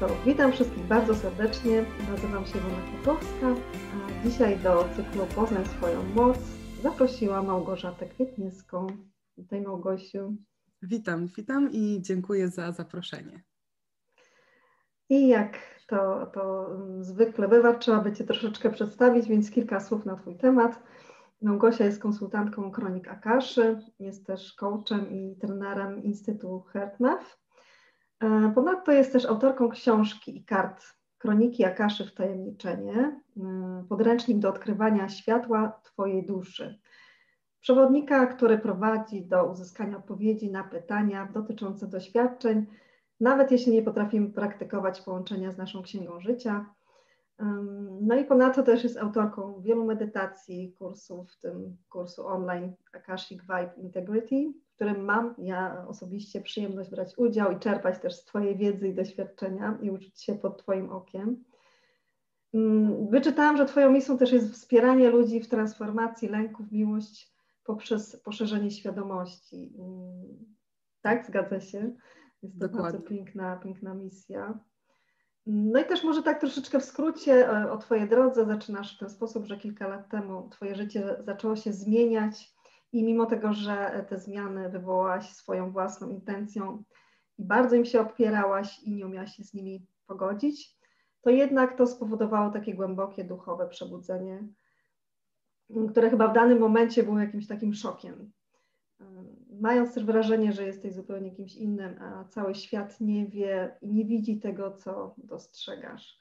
To witam wszystkich bardzo serdecznie. Nazywam się Iwona Kwiatowska, a dzisiaj do cyklu Poznaj swoją moc zaprosiła Małgorzatę Kwietniewską. Witaj Małgosiu. Witam, witam i dziękuję za zaproszenie. I jak to, to zwykle bywa, trzeba by Cię troszeczkę przedstawić, więc kilka słów na Twój temat. Małgosia jest konsultantką Kronik Akaszy, jest też coachem i trenerem Instytutu HeartMath. E, ponadto jest też autorką książki i kart Kroniki Akaszy Wtajemniczenie, e, podręcznik do odkrywania światła Twojej duszy. Przewodnika, który prowadzi do uzyskania odpowiedzi na pytania dotyczące doświadczeń, nawet jeśli nie potrafimy praktykować połączenia z naszą księgą życia. No i ponadto też jest autorką wielu medytacji, kursów, w tym kursu online Akashic Vibe Integrity, w którym mam ja osobiście przyjemność brać udział i czerpać też z Twojej wiedzy i doświadczenia i uczyć się pod Twoim okiem. Wyczytałam, że Twoją misją też jest wspieranie ludzi w transformacji lęków w miłość poprzez poszerzenie świadomości. Tak, zgadza się. Jest to Dokładnie. bardzo piękna, piękna misja. No i też może tak troszeczkę w skrócie e, o Twojej drodze. Zaczynasz w ten sposób, że kilka lat temu Twoje życie zaczęło się zmieniać i mimo tego, że te zmiany wywołałaś swoją własną intencją i bardzo im się opierałaś i nie umiałaś się z nimi pogodzić, to jednak to spowodowało takie głębokie duchowe przebudzenie, które chyba w danym momencie było jakimś takim szokiem mając też wrażenie, że jesteś zupełnie kimś innym, a cały świat nie wie i nie widzi tego, co dostrzegasz.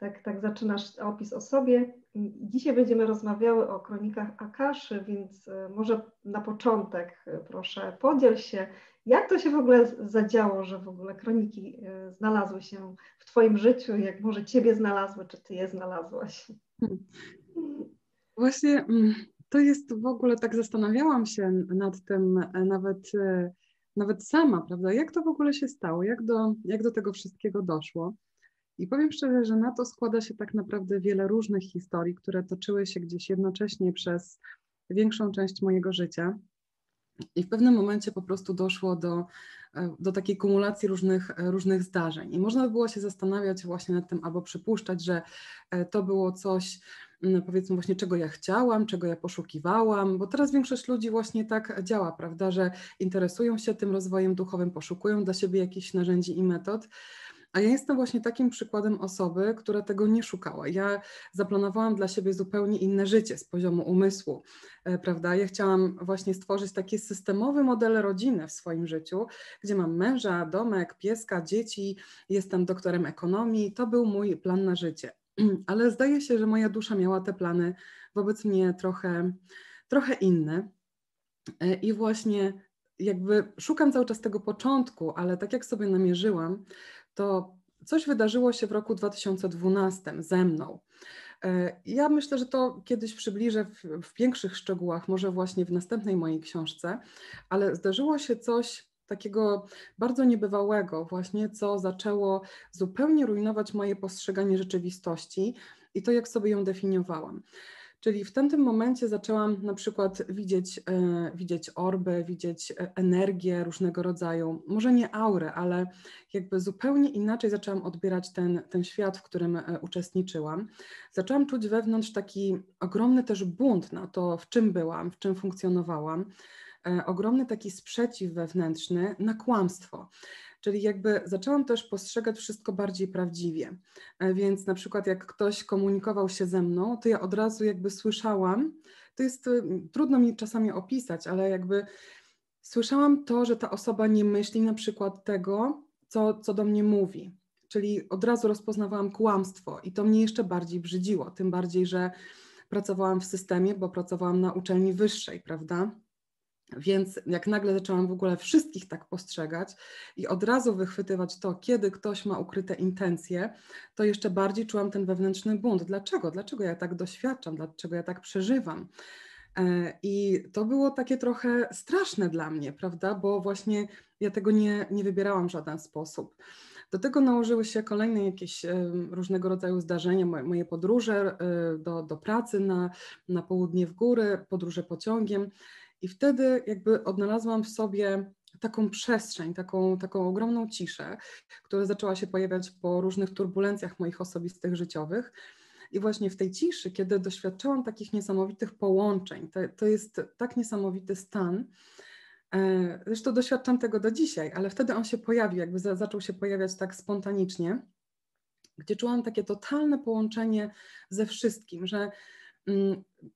Tak, tak zaczynasz opis o sobie. Dzisiaj będziemy rozmawiały o kronikach Akaszy, więc e, może na początek e, proszę podziel się, jak to się w ogóle zadziało, że w ogóle kroniki e, znalazły się w Twoim życiu, jak może Ciebie znalazły, czy Ty je znalazłaś? Właśnie mm, to jest w ogóle, tak zastanawiałam się nad tym nawet, nawet sama, prawda, jak to w ogóle się stało, jak do, jak do tego wszystkiego doszło. I powiem szczerze, że na to składa się tak naprawdę wiele różnych historii, które toczyły się gdzieś jednocześnie przez większą część mojego życia. I w pewnym momencie po prostu doszło do, e, do takiej kumulacji różnych, różnych zdarzeń. I można by było się zastanawiać właśnie nad tym, albo przypuszczać, że to było coś, Mm, powiedzmy właśnie czego ja chciałam, czego ja poszukiwałam, bo teraz większość ludzi właśnie tak działa, prawda, że interesują się tym rozwojem duchowym, poszukują dla siebie jakichś narzędzi i metod. A ja jestem właśnie takim przykładem osoby, która tego nie szukała. Ja zaplanowałam dla siebie zupełnie inne życie z poziomu umysłu, e, prawda? Ja chciałam właśnie stworzyć taki systemowy model rodziny w swoim życiu, gdzie mam męża, domek, pieska, dzieci, jestem doktorem ekonomii. To był mój plan na życie. ale zdaje się, że moja dusza miała te plany wobec mnie trochę, trochę inne. E, I właśnie jakby szukam cały czas tego początku, ale tak jak sobie namierzyłam, to coś wydarzyło się w roku 2012 ze mną. E, ja myślę, że to kiedyś przybliżę w, w większych szczegółach, może właśnie w następnej mojej książce, ale zdarzyło się coś takiego bardzo niebywałego, właśnie, co zaczęło zupełnie rujnować moje postrzeganie rzeczywistości i to, jak sobie ją definiowałam. Czyli w tamtym momencie zaczęłam na przykład widzieć, e, widzieć orby, widzieć e, energię różnego rodzaju, może nie aurę, ale jakby zupełnie inaczej zaczęłam odbierać ten, ten świat, w którym e, uczestniczyłam. Zaczęłam czuć wewnątrz taki ogromny też bunt na to, w czym byłam, w czym funkcjonowałam. Ogromny taki sprzeciw wewnętrzny na kłamstwo. Czyli jakby zaczęłam też postrzegać wszystko bardziej prawdziwie. E, więc na przykład jak ktoś komunikował się ze mną, to ja od razu jakby słyszałam, to jest y, trudno mi czasami opisać, ale jakby słyszałam to, że ta osoba nie myśli na przykład tego, co, co do mnie mówi. Czyli od razu rozpoznawałam kłamstwo i to mnie jeszcze bardziej brzydziło, tym bardziej, że pracowałam w systemie, bo pracowałam na uczelni wyższej, prawda? Więc jak nagle zaczęłam w ogóle wszystkich tak postrzegać i od razu wychwytywać to, kiedy ktoś ma ukryte intencje, to jeszcze bardziej czułam ten wewnętrzny bunt. Dlaczego? Dlaczego ja tak doświadczam? Dlaczego ja tak przeżywam? E, I to było takie trochę straszne dla mnie, prawda? Bo właśnie ja tego nie, nie wybierałam w żaden sposób. Do tego nałożyły się kolejne jakieś różnego rodzaju zdarzenia, moje podróże e, do, do pracy na, na południe w góry, podróże pociągiem. I wtedy jakby odnalazłam w sobie taką przestrzeń, taką, taką ogromną ciszę, która zaczęła się pojawiać po różnych turbulencjach moich osobistych, życiowych. I właśnie w tej ciszy, kiedy doświadczałam takich niesamowitych połączeń, to, to jest tak niesamowity stan, e, Zresztą doświadczam tego do dzisiaj, ale wtedy on się pojawił, jakby za, zaczął się pojawiać tak spontanicznie, gdzie czułam takie totalne połączenie ze wszystkim, że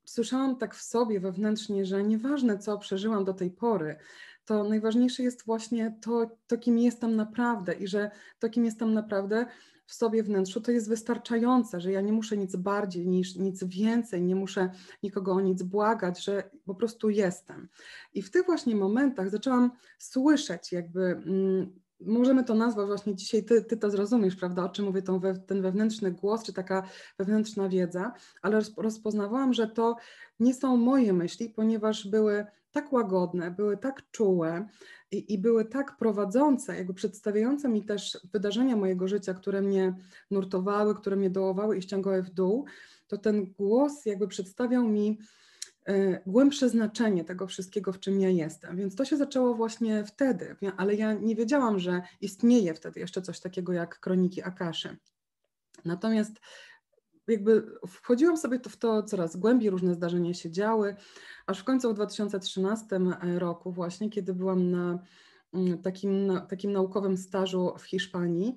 słyszałam tak w sobie wewnętrznie, że nieważne co przeżyłam do tej pory, to najważniejsze jest właśnie to, to, kim jestem naprawdę i że to, kim jestem naprawdę, w sobie wnętrzu, to jest wystarczające, że ja nie muszę nic bardziej niż nic więcej, nie muszę nikogo o nic błagać, że po prostu jestem. I w tych właśnie momentach zaczęłam słyszeć, jakby. Mm, możemy to nazwać właśnie dzisiaj, ty, ty to zrozumiesz, prawda, o czym mówię, tą we, ten wewnętrzny głos, czy taka wewnętrzna wiedza, ale rozpoznawałam, że to nie są moje myśli, ponieważ były tak łagodne, były tak czułe i, i, były tak prowadzące, jakby przedstawiające mi też wydarzenia mojego życia, które mnie nurtowały, które mnie dołowały i ściągały w dół, to ten głos jakby przedstawiał mi głębsze znaczenie tego wszystkiego, w czym ja jestem. Więc to się zaczęło właśnie wtedy, ale ja nie wiedziałam, że istnieje wtedy jeszcze coś takiego jak kroniki Akaszy. Natomiast jakby wchodziłam sobie to w to coraz głębiej, różne zdarzenia się działy, aż w końcu w 2013 e, roku właśnie, kiedy byłam na mm, takim, na, takim naukowym stażu w Hiszpanii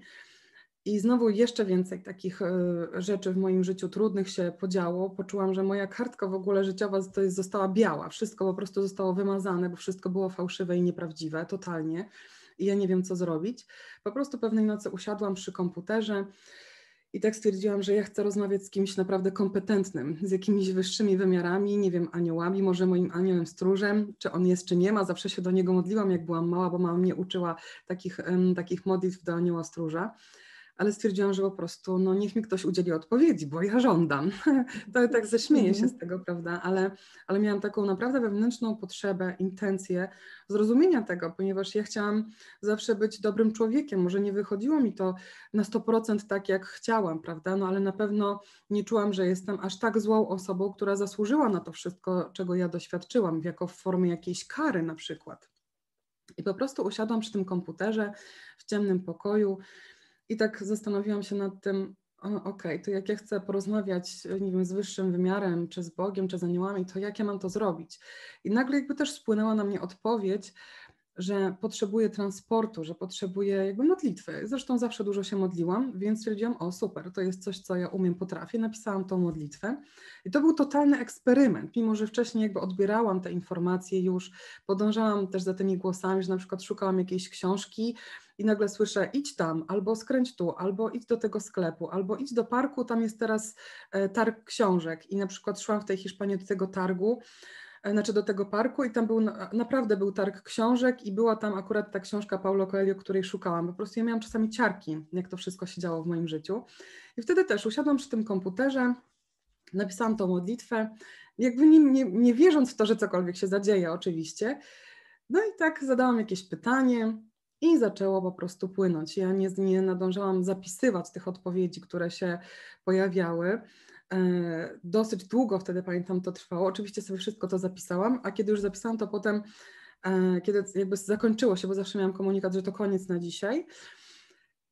i znowu jeszcze więcej takich e, rzeczy w moim życiu trudnych się podziało. Poczułam, że moja kartka w ogóle życiowa to jest, została biała, wszystko po prostu zostało wymazane, bo wszystko było fałszywe i nieprawdziwe, totalnie. I ja nie wiem, co zrobić. Po prostu pewnej nocy usiadłam przy komputerze, i tak stwierdziłam, że ja chcę rozmawiać z kimś naprawdę kompetentnym, z jakimiś wyższymi wymiarami, nie wiem, aniołami, może moim aniołem stróżem, czy on jest, czy nie ma. Zawsze się do niego modliłam, jak byłam mała, bo mama mnie uczyła takich, um, takich modlitw do anioła stróża ale stwierdziłam, że po prostu no, niech mi ktoś udzieli odpowiedzi, bo ja żądam. to tak ześmieję się z mhm. tego, prawda? Ale, ale miałam taką naprawdę wewnętrzną potrzebę, intencję zrozumienia tego, ponieważ ja chciałam zawsze być dobrym człowiekiem. Może nie wychodziło mi to na 100% tak, jak chciałam, prawda? No ale na pewno nie czułam, że jestem aż tak złą osobą, która zasłużyła na to wszystko, czego ja doświadczyłam, jako w formie jakiejś kary na przykład. I po prostu usiadłam przy tym komputerze w ciemnym pokoju i tak zastanowiłam się nad tym, okej, okay, to jak ja chcę porozmawiać, nie wiem, z wyższym wymiarem, czy z Bogiem, czy z aniołami, to jak ja mam to zrobić? I nagle jakby też spłynęła na mnie odpowiedź, że potrzebuję transportu, że potrzebuję jakby modlitwy. Zresztą zawsze dużo się modliłam, więc stwierdziłam, o super, to jest coś, co ja umiem, potrafię. Napisałam tą modlitwę i to był totalny eksperyment, mimo że wcześniej jakby odbierałam te informacje już, podążałam też za tymi głosami, że na przykład szukałam jakiejś książki, i nagle słyszę idź tam, albo skręć tu, albo idź do tego sklepu, albo idź do parku, tam jest teraz e, targ książek i na przykład szłam w tej Hiszpanii do tego targu, e, znaczy do tego parku i tam był, naprawdę był targ książek i była tam akurat ta książka Paulo Coelho, której szukałam. Po prostu ja miałam czasami ciarki, jak to wszystko się działo w moim życiu. I wtedy też usiadłam przy tym komputerze, napisałam tą modlitwę, jakby nie, nie, nie wierząc w to, że cokolwiek się zadzieje oczywiście. No i tak zadałam jakieś pytanie, i zaczęło po prostu płynąć. Ja nie, nie nadążałam zapisywać tych odpowiedzi, które się pojawiały. E, dosyć długo wtedy pamiętam to trwało. Oczywiście sobie wszystko to zapisałam, a kiedy już zapisałam, to potem, e, kiedy jakby zakończyło się, bo zawsze miałam komunikat, że to koniec na dzisiaj,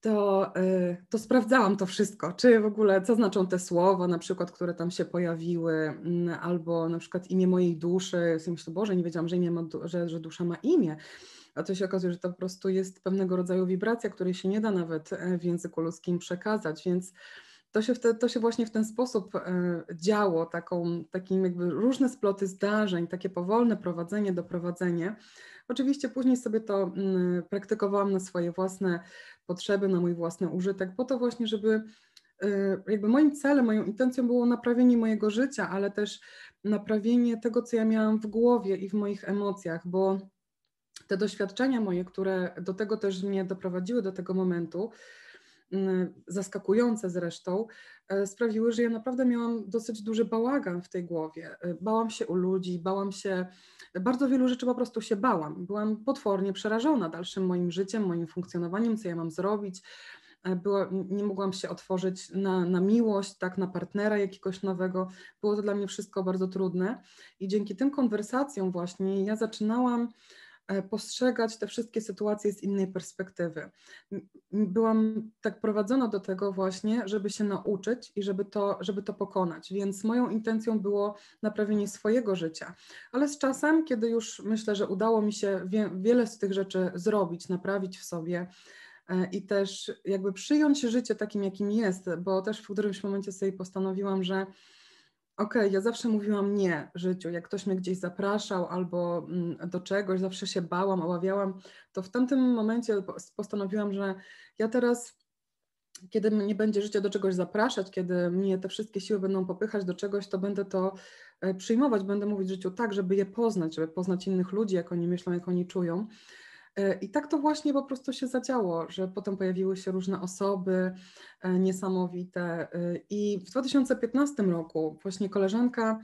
to, e, to sprawdzałam to wszystko, czy w ogóle co znaczą te słowa, na przykład, które tam się pojawiły, mm, albo na przykład imię mojej duszy. Ja myślę, Boże, nie wiedziałam, że, imię ma, że, że dusza ma imię a to się okazuje, że to po prostu jest pewnego rodzaju wibracja, której się nie da nawet e, w języku ludzkim przekazać, więc to się, te, to się właśnie w ten sposób e, działo, taką, takim jakby różne sploty zdarzeń, takie powolne prowadzenie, doprowadzenie. Oczywiście później sobie to mm, praktykowałam na swoje własne potrzeby, na mój własny użytek, po to właśnie, żeby e, jakby moim celem, moją intencją było naprawienie mojego życia, ale też naprawienie tego, co ja miałam w głowie i w moich emocjach, bo te doświadczenia moje, które do tego też mnie doprowadziły, do tego momentu, mm, zaskakujące zresztą, e, sprawiły, że ja naprawdę miałam dosyć duży bałagan w tej głowie. E, bałam się u ludzi, bałam się, bardzo wielu rzeczy po prostu się bałam. Byłam potwornie przerażona dalszym moim życiem, moim funkcjonowaniem, co ja mam zrobić. E, była, nie mogłam się otworzyć na, na miłość, tak, na partnera jakiegoś nowego. Było to dla mnie wszystko bardzo trudne i dzięki tym konwersacjom właśnie ja zaczynałam postrzegać te wszystkie sytuacje z innej perspektywy. Byłam tak prowadzona do tego właśnie, żeby się nauczyć i żeby to, żeby to pokonać, więc moją intencją było naprawienie swojego życia. Ale z czasem, kiedy już myślę, że udało mi się wie, wiele z tych rzeczy zrobić, naprawić w sobie, e, i też jakby przyjąć życie takim, jakim jest, bo też w którymś momencie sobie postanowiłam, że Okej, okay, ja zawsze mówiłam nie życiu. Jak ktoś mnie gdzieś zapraszał albo mm, do czegoś, zawsze się bałam, obawiałam, to w tamtym momencie postanowiłam, że ja teraz, kiedy mnie będzie życie do czegoś zapraszać, kiedy mnie te wszystkie siły będą popychać do czegoś, to będę to e, przyjmować, będę mówić życiu tak, żeby je poznać, żeby poznać innych ludzi, jak oni myślą, jak oni czują. E, I tak to właśnie po prostu się zadziało, że potem pojawiły się różne osoby e, niesamowite. E, I w 2015 roku właśnie koleżanka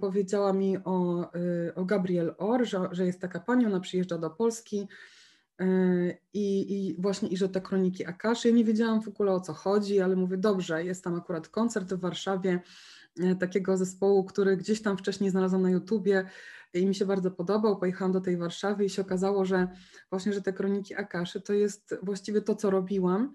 powiedziała mi o, o Gabriel Or, że, że jest taka pani, ona przyjeżdża do Polski i, i właśnie i że te kroniki Akaszy. Ja nie wiedziałam w ogóle o co chodzi, ale mówię, dobrze, jest tam akurat koncert w Warszawie takiego zespołu, który gdzieś tam wcześniej znalazłam na YouTubie i mi się bardzo podobał. Pojechałam do tej Warszawy i się okazało, że właśnie, że te kroniki Akaszy to jest właściwie to, co robiłam,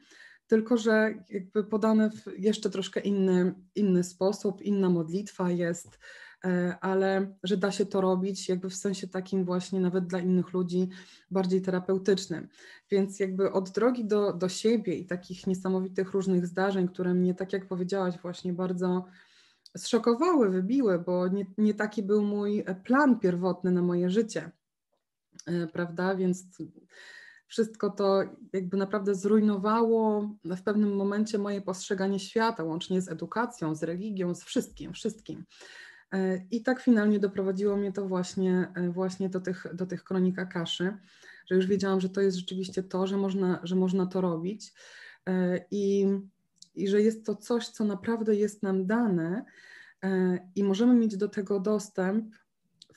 tylko że jakby podane w jeszcze troszkę inny, inny sposób, inna modlitwa jest, e, ale że da się to robić jakby w sensie takim właśnie nawet dla innych ludzi bardziej terapeutycznym. Więc jakby od drogi do, do siebie i takich niesamowitych różnych zdarzeń, które mnie, tak jak powiedziałaś, właśnie bardzo zszokowały, wybiły, bo nie, nie taki był mój plan pierwotny na moje życie, e, prawda? Więc wszystko to jakby naprawdę zrujnowało w pewnym momencie moje postrzeganie świata, łącznie z edukacją, z religią, z wszystkim, wszystkim. E, I tak finalnie doprowadziło mnie to właśnie, e, właśnie do, tych, do tych kronik Akaszy, że już wiedziałam, że to jest rzeczywiście to, że można, że można to robić i, i że jest to coś, co naprawdę jest nam dane E, i możemy mieć do tego dostęp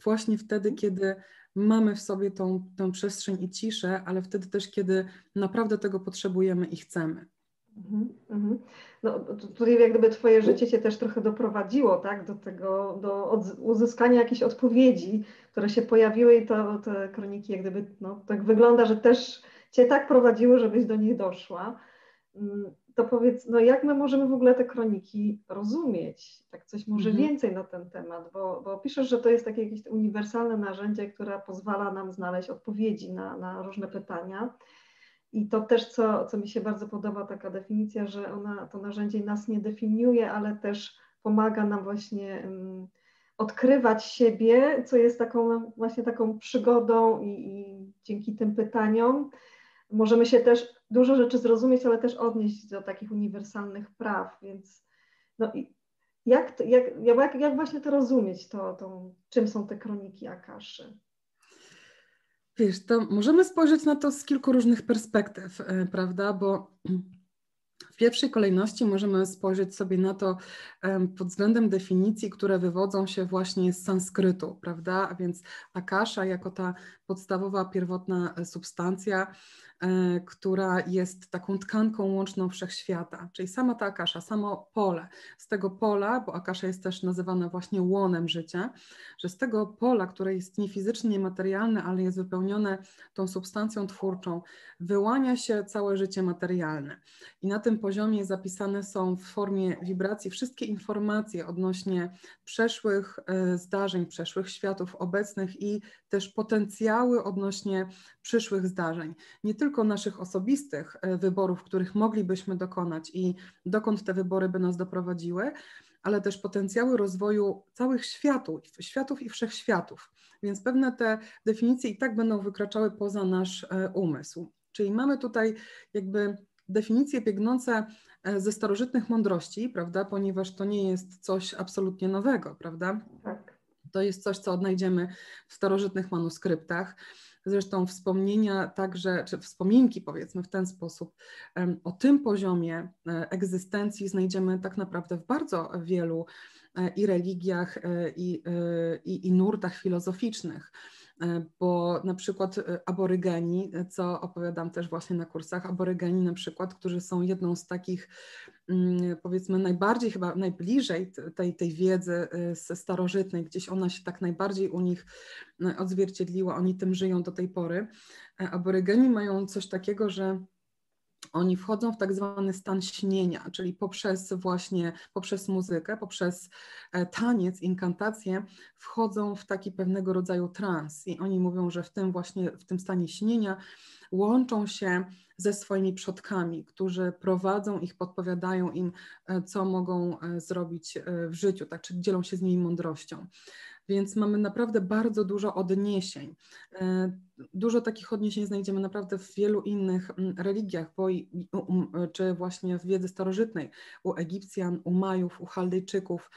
właśnie wtedy, kiedy mamy w sobie tą, tą przestrzeń i ciszę, ale wtedy też, kiedy naprawdę tego potrzebujemy i chcemy. Mhm, mhm. No, tutaj jak gdyby Twoje życie Cię też trochę doprowadziło, tak, do tego, do uzyskania jakichś odpowiedzi, które się pojawiły i to, te kroniki jak gdyby, no, tak wygląda, że też Cię tak prowadziły, żebyś do nich doszła. To powiedz, no jak my możemy w ogóle te kroniki rozumieć? Tak coś może mhm. więcej na ten temat, bo, bo piszesz, że to jest takie jakieś uniwersalne narzędzie, które pozwala nam znaleźć odpowiedzi na, na różne pytania. I to też, co, co mi się bardzo podoba, taka definicja, że ona, to narzędzie nas nie definiuje, ale też pomaga nam właśnie um, odkrywać siebie, co jest taką właśnie taką przygodą i, i dzięki tym pytaniom możemy się też dużo rzeczy zrozumieć, ale też odnieść do takich uniwersalnych praw, więc no i jak, to, jak, jak, jak właśnie to rozumieć, to, to, czym są te kroniki Akaszy? Wiesz, to możemy spojrzeć na to z kilku różnych perspektyw, e, prawda, bo pierwszej kolejności możemy spojrzeć sobie na to pod względem definicji, które wywodzą się właśnie z sanskrytu, prawda? A więc akasha jako ta podstawowa, pierwotna e, substancja E, która jest taką tkanką łączną wszechświata, czyli sama ta akasza, samo pole. Z tego pola, bo akasza jest też nazywana właśnie łonem życia, że z tego pola, które jest nie fizycznie, niematerialne, ale jest wypełnione tą substancją twórczą, wyłania się całe życie materialne. I na tym poziomie zapisane są w formie wibracji wszystkie informacje odnośnie przeszłych e, zdarzeń, przeszłych światów obecnych i też potencjały odnośnie przyszłych zdarzeń. Nie tylko naszych osobistych e, wyborów, których moglibyśmy dokonać i dokąd te wybory by nas doprowadziły, ale też potencjały rozwoju całych światów, światów i wszechświatów. Więc pewne te definicje i tak będą wykraczały poza nasz e, umysł. Czyli mamy tutaj jakby definicje biegnące e, ze starożytnych mądrości, prawda, ponieważ to nie jest coś absolutnie nowego, prawda? Tak. To jest coś, co odnajdziemy w starożytnych manuskryptach. Zresztą wspomnienia także, czy wspominki powiedzmy w ten sposób, o tym poziomie e, egzystencji znajdziemy tak naprawdę w bardzo wielu e, i religiach, i, i, i nurtach filozoficznych bo na przykład aborygeni, co opowiadam też właśnie na kursach, aborygeni na przykład, którzy są jedną z takich mm, powiedzmy najbardziej chyba najbliżej tej, tej wiedzy starożytnej, gdzieś ona się tak najbardziej u nich odzwierciedliła, oni tym żyją do tej pory. E, aborygeni mają coś takiego, że oni wchodzą w tak zwany stan śnienia, czyli poprzez właśnie, poprzez muzykę, poprzez e, taniec, inkantację, wchodzą w taki pewnego rodzaju trans i oni mówią, że w tym właśnie, w tym stanie śnienia łączą się ze swoimi przodkami, którzy prowadzą ich, podpowiadają im, e, co mogą e, zrobić w życiu, tak, czy dzielą się z nimi mądrością. Więc mamy naprawdę bardzo dużo odniesień. E, dużo takich odniesień znajdziemy naprawdę w wielu innych mm, religiach, bo czy właśnie w wiedzy starożytnej, u Egipcjan, u Majów, u Chaldejczyków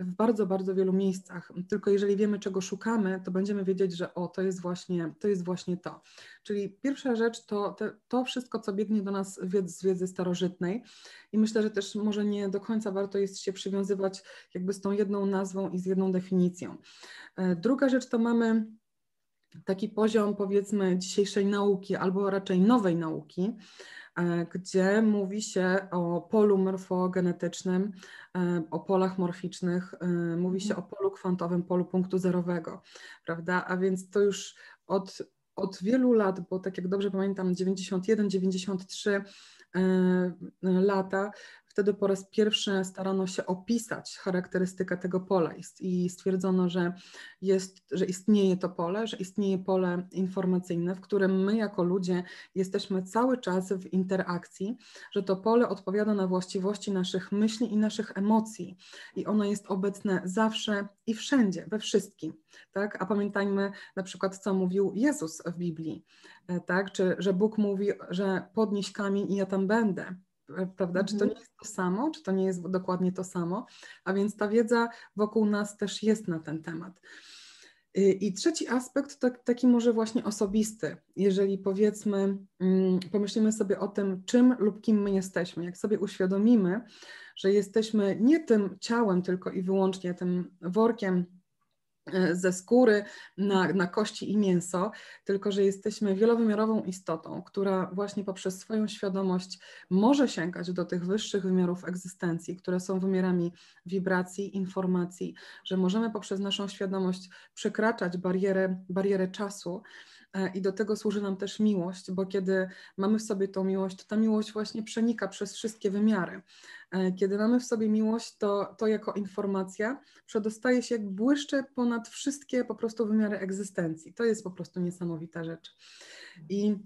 w bardzo, bardzo wielu miejscach. Tylko jeżeli wiemy, czego szukamy, to będziemy wiedzieć, że o, to jest właśnie to. Jest właśnie to. Czyli pierwsza rzecz to te, to wszystko, co biegnie do nas z wiedzy starożytnej i myślę, że też może nie do końca warto jest się przywiązywać jakby z tą jedną nazwą i z jedną definicją. E, druga rzecz to mamy taki poziom powiedzmy dzisiejszej nauki albo raczej nowej nauki, gdzie mówi się o polu morfogenetycznym, e, o polach morficznych, e, mówi się mhm. o polu kwantowym, polu punktu zerowego, prawda? A więc to już od, od wielu lat, bo tak jak dobrze pamiętam, 91, 93 lata Wtedy po raz pierwszy starano się opisać charakterystykę tego pola i stwierdzono, że, jest, że istnieje to pole, że istnieje pole informacyjne, w którym my jako ludzie jesteśmy cały czas w interakcji, że to pole odpowiada na właściwości naszych myśli i naszych emocji i ono jest obecne zawsze i wszędzie, we wszystkim. Tak? A pamiętajmy na przykład, co mówił Jezus w Biblii, e, tak? czy że Bóg mówi, że podnieś kamień i ja tam będę prawda? Czy to mhm. nie jest to samo, czy to nie jest dokładnie to samo? A więc ta wiedza wokół nas też jest na ten temat. Y, I trzeci aspekt to taki może właśnie osobisty. Jeżeli powiedzmy, mm, pomyślimy sobie o tym, czym lub kim my jesteśmy, jak sobie uświadomimy, że jesteśmy nie tym ciałem tylko i wyłącznie tym workiem ze skóry na, na kości i mięso, tylko że jesteśmy wielowymiarową istotą, która właśnie poprzez swoją świadomość może sięgać do tych wyższych wymiarów egzystencji, które są wymiarami wibracji, informacji, że możemy poprzez naszą świadomość przekraczać barierę, barierę czasu I do tego służy nam też miłość, bo kiedy mamy w sobie tą miłość, to ta miłość właśnie przenika przez wszystkie wymiary. E, kiedy mamy w sobie miłość, to, to jako informacja przedostaje się jak błyszcze ponad wszystkie po prostu wymiary egzystencji. To jest po prostu niesamowita rzecz. I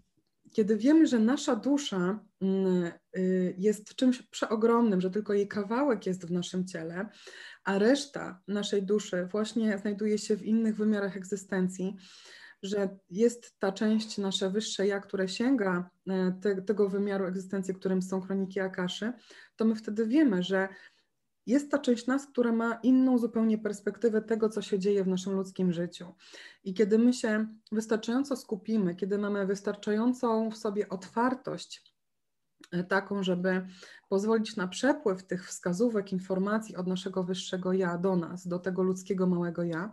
kiedy wiemy, że nasza dusza mm, y, jest czymś przeogromnym, że tylko jej kawałek jest w naszym ciele, a reszta naszej duszy właśnie znajduje się w innych wymiarach egzystencji, że jest ta część nasze wyższe ja, które sięga e, te, tego wymiaru egzystencji, którym są kroniki Akaszy, to my wtedy wiemy, że jest ta część nas, która ma inną zupełnie perspektywę tego, co się dzieje w naszym ludzkim życiu. I kiedy my się wystarczająco skupimy, kiedy mamy wystarczającą w sobie otwartość, e, taką, żeby pozwolić na przepływ tych wskazówek, informacji od naszego wyższego ja do nas, do tego ludzkiego małego ja,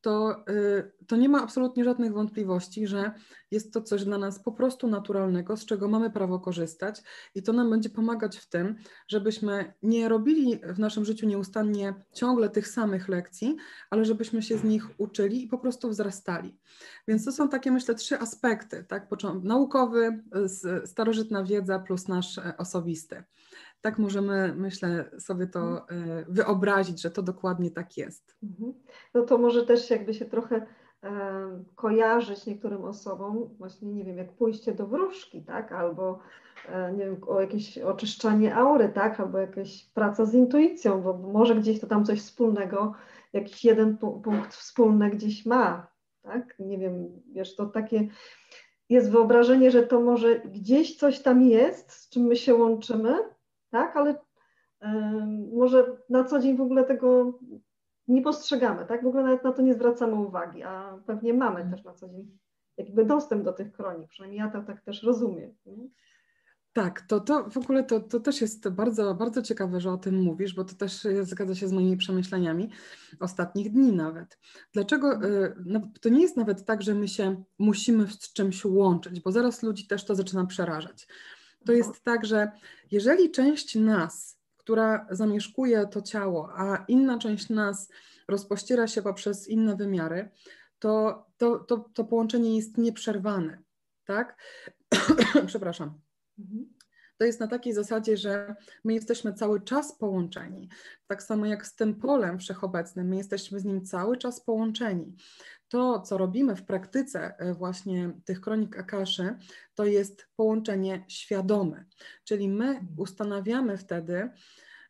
to, y, to nie ma absolutnie żadnych wątpliwości, że jest to coś dla nas po prostu naturalnego, z czego mamy prawo korzystać i to nam będzie pomagać w tym, żebyśmy nie robili w naszym życiu nieustannie ciągle tych samych lekcji, ale żebyśmy się z nich uczyli i po prostu wzrastali. Więc to są takie, myślę, trzy aspekty, tak? Naukowy, starożytna wiedza plus nasz e, osobisty tak możemy, myślę, sobie to mhm. e, wyobrazić, że to dokładnie tak jest. Mhm. No to może też jakby się trochę e, kojarzyć niektórym osobom, właśnie nie wiem, jak pójście do wróżki, tak, albo e, nie wiem, o jakieś oczyszczanie aury, tak, albo jakaś praca z intuicją, bo może gdzieś to tam coś wspólnego, jakiś jeden punkt wspólny gdzieś ma, tak, nie wiem, wiesz, to takie jest wyobrażenie, że to może gdzieś coś tam jest, z czym my się łączymy, tak? Ale może na co dzień w ogóle tego nie postrzegamy, tak? W ogóle nawet na to nie zwracamy uwagi, a pewnie mamy mhm. też na co dzień jakby dostęp do tych kronik, przynajmniej ja to tak też rozumiem. Tak, to, to w ogóle to, to też jest bardzo, bardzo ciekawe, że o tym mówisz, bo to też zgadza się z moimi przemyśleniami ostatnich dni nawet. Dlaczego mhm. y, to nie jest nawet tak, że my się musimy z czymś łączyć, bo zaraz ludzi też to zaczyna przerażać. To jest tak, że jeżeli część nas, która zamieszkuje to ciało, a inna część nas rozpościera się poprzez inne wymiary, to, to, to, to połączenie jest nieprzerwane, tak? Przepraszam. Mhm to jest na takiej zasadzie, że my jesteśmy cały czas połączeni. Tak samo jak z tym polem wszechobecnym, my jesteśmy z nim cały czas połączeni. To, co robimy w praktyce e, właśnie tych kronik Akaszy, to jest połączenie świadome. Czyli my ustanawiamy wtedy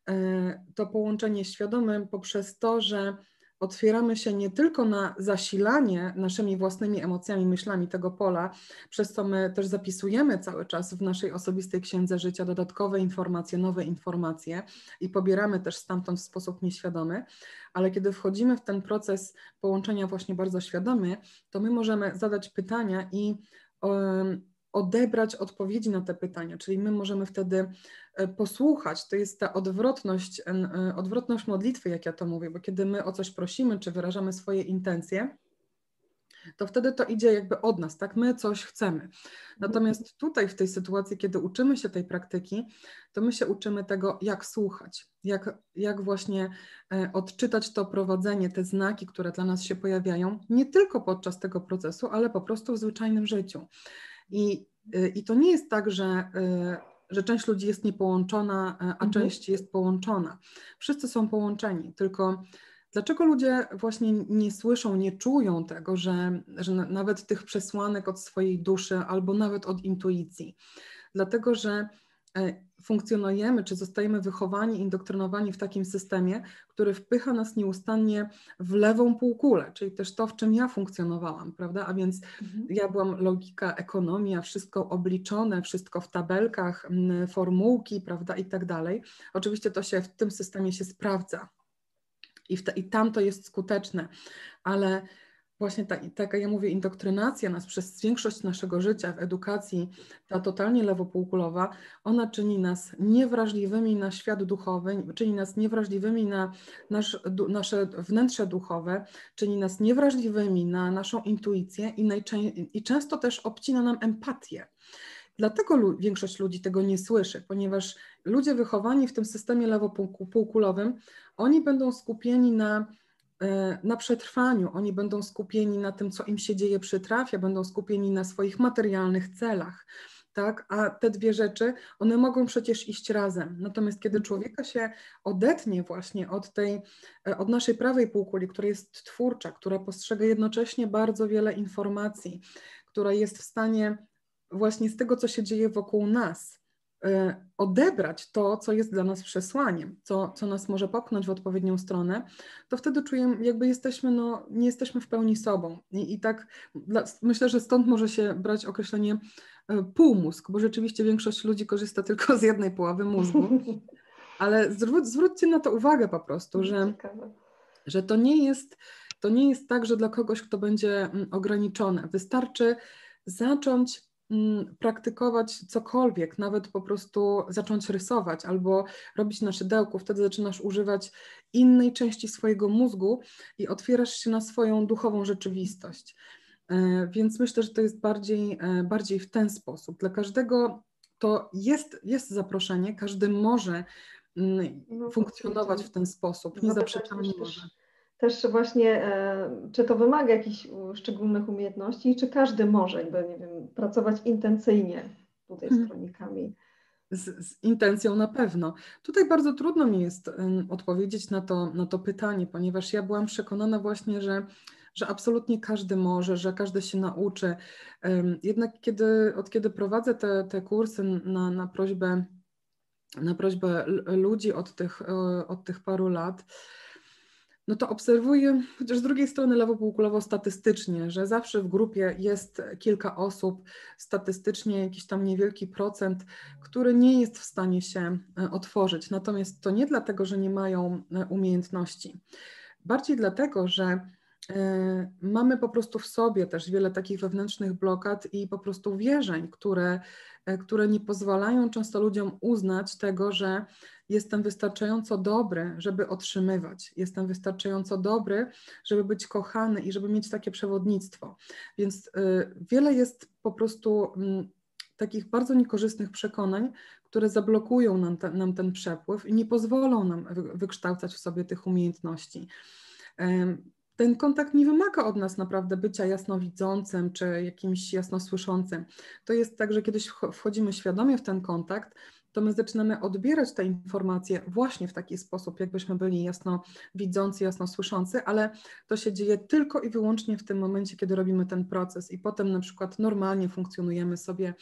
e, to połączenie świadome poprzez to, że otwieramy się nie tylko na zasilanie naszymi własnymi emocjami, myślami tego pola, przez co my też zapisujemy cały czas w naszej osobistej księdze życia dodatkowe informacje, nowe informacje i pobieramy też stamtąd w sposób nieświadomy, ale kiedy wchodzimy w ten proces połączenia właśnie bardzo świadomy, to my możemy zadać pytania i odebrać odpowiedzi na te pytania, czyli my możemy wtedy e, posłuchać, to jest ta odwrotność, e, odwrotność modlitwy, jak ja to mówię, bo kiedy my o coś prosimy, czy wyrażamy swoje intencje, to wtedy to idzie jakby od nas, tak? My coś chcemy. Natomiast tutaj w tej sytuacji, kiedy uczymy się tej praktyki, to my się uczymy tego, jak słuchać, jak, jak właśnie e, odczytać to prowadzenie, te znaki, które dla nas się pojawiają, nie tylko podczas tego procesu, ale po prostu w zwyczajnym życiu. I, y, i to nie jest tak, że, y, że część ludzi jest niepołączona, a mhm. część jest połączona. Wszyscy są połączeni, tylko dlaczego ludzie właśnie nie słyszą, nie czują tego, że, że nawet tych przesłanek od swojej duszy albo nawet od intuicji? Dlatego, że E, funkcjonujemy, czy zostajemy wychowani, indoktrynowani w takim systemie, który wpycha nas nieustannie w lewą półkulę, czyli też to, w czym ja funkcjonowałam, prawda? A więc mhm. ja byłam logika, ekonomia, wszystko obliczone, wszystko w tabelkach, formułki, prawda, i tak dalej. Oczywiście to się w tym systemie się sprawdza i, te, i tam to jest skuteczne, ale właśnie ta, taka, ja mówię, indoktrynacja nas przez większość naszego życia w edukacji, ta totalnie lewopółkulowa, ona czyni nas niewrażliwymi na świat duchowy, czyni nas niewrażliwymi na nasz, du, nasze wnętrze duchowe, czyni nas niewrażliwymi na naszą intuicję i, i często też obcina nam empatię. Dlatego większość ludzi tego nie słyszy, ponieważ ludzie wychowani w tym systemie lewopółkulowym, oni będą skupieni na na przetrwaniu, oni będą skupieni na tym, co im się dzieje przy trafie, będą skupieni na swoich materialnych celach. Tak? A te dwie rzeczy, one mogą przecież iść razem. Natomiast kiedy człowieka się odetnie właśnie od tej, e, od naszej prawej półkuli, która jest twórcza, która postrzega jednocześnie bardzo wiele informacji, która jest w stanie właśnie z tego, co się dzieje wokół nas, odebrać to, co jest dla nas przesłaniem, co, co nas może popchnąć w odpowiednią stronę, to wtedy czujemy, jakby jesteśmy, no, nie jesteśmy w pełni sobą. I, i tak dla, myślę, że stąd może się brać określenie y, półmózg, bo rzeczywiście większość ludzi korzysta tylko z jednej połowy mózgu. Ale zwró zwróćcie na to uwagę po prostu, że, że to, nie jest, to nie jest tak, że dla kogoś, kto będzie mm, ograniczone. Wystarczy zacząć praktykować cokolwiek, nawet po prostu zacząć rysować albo robić na szydełku, wtedy zaczynasz używać innej części swojego mózgu i otwierasz się na swoją duchową rzeczywistość. E, więc myślę, że to jest bardziej, e, bardziej w ten sposób. Dla każdego to jest, jest zaproszenie, każdy może mm, no, funkcjonować w ten sposób, nie zaprzeczamy może też właśnie, e, czy to wymaga jakichś szczególnych umiejętności, czy każdy może jakby, nie wiem, pracować intencyjnie tutaj z mhm. kronikami? Z, z, intencją na pewno. Tutaj bardzo trudno mi jest um, odpowiedzieć na to, na to pytanie, ponieważ ja byłam przekonana właśnie, że, że absolutnie każdy może, że każdy się nauczy. Um, jednak kiedy, od kiedy prowadzę te, te kursy na, na prośbę na prośbę ludzi od tych, e, od tych paru lat, no to obserwuję, chociaż z drugiej strony lewopółkulowo statystycznie, że zawsze w grupie jest kilka osób, statystycznie jakiś tam niewielki procent, który nie jest w stanie się e, otworzyć. Natomiast to nie dlatego, że nie mają e, umiejętności, bardziej dlatego, że mamy po prostu w sobie też wiele takich wewnętrznych blokad i po prostu wierzeń, które, które nie pozwalają często ludziom uznać tego, że jestem wystarczająco dobry, żeby otrzymywać, jestem wystarczająco dobry, żeby być kochany i żeby mieć takie przewodnictwo. Więc y, wiele jest po prostu mm, takich bardzo niekorzystnych przekonań, które zablokują nam, te, nam ten przepływ i nie pozwolą nam wykształcać w sobie tych umiejętności ten kontakt nie wymaga od nas naprawdę bycia jasnowidzącym czy jakimś jasnosłyszącym. To jest tak, że kiedyś wchodzimy świadomie w ten kontakt, to my zaczynamy odbierać te informacje właśnie w taki sposób, jakbyśmy byli jasno widzący, jasno słyszący, ale to się dzieje tylko i wyłącznie w tym momencie, kiedy robimy ten proces i potem na przykład normalnie funkcjonujemy sobie,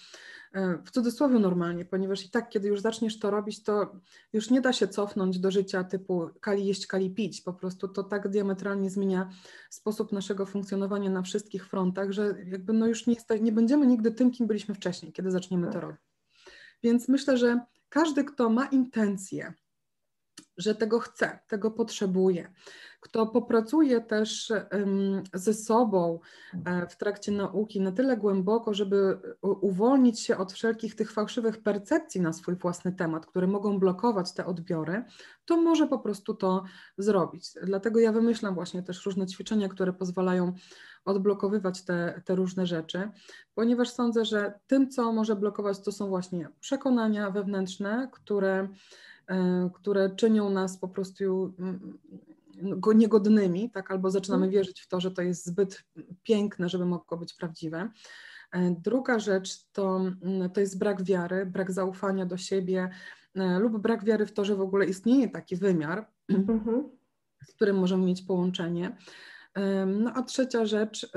e, w cudzysłowie normalnie, ponieważ i tak, kiedy już zaczniesz to robić, to już nie da się cofnąć do życia typu kali jeść, kali pić, po prostu to tak diametralnie zmienia sposób naszego funkcjonowania na wszystkich frontach, że jakby no już nie, nie będziemy nigdy tym, kim byliśmy wcześniej, kiedy zaczniemy to tak. robić. Więc myślę, że każdy, kto ma intencje, że tego chce, tego potrzebuje, kto popracuje też ze sobą e, w trakcie nauki na tyle głęboko, żeby uwolnić się od wszelkich tych fałszywych percepcji na swój własny temat, które mogą blokować te odbiory, to może po prostu to zrobić. Dlatego ja wymyślam właśnie też różne ćwiczenia, które pozwalają odblokowywać te, te różne rzeczy, ponieważ sądzę, że tym, co może blokować, to są właśnie przekonania wewnętrzne, które, e, które czynią nas po prostu mm, go niegodnymi, tak, albo zaczynamy mhm. wierzyć w to, że to jest zbyt piękne, żeby mogło być prawdziwe. E, druga rzecz to, mm, to jest brak wiary, brak zaufania do siebie e, lub brak wiary w to, że w ogóle istnieje taki wymiar, mhm. z którym możemy mieć połączenie. No a trzecia rzecz y,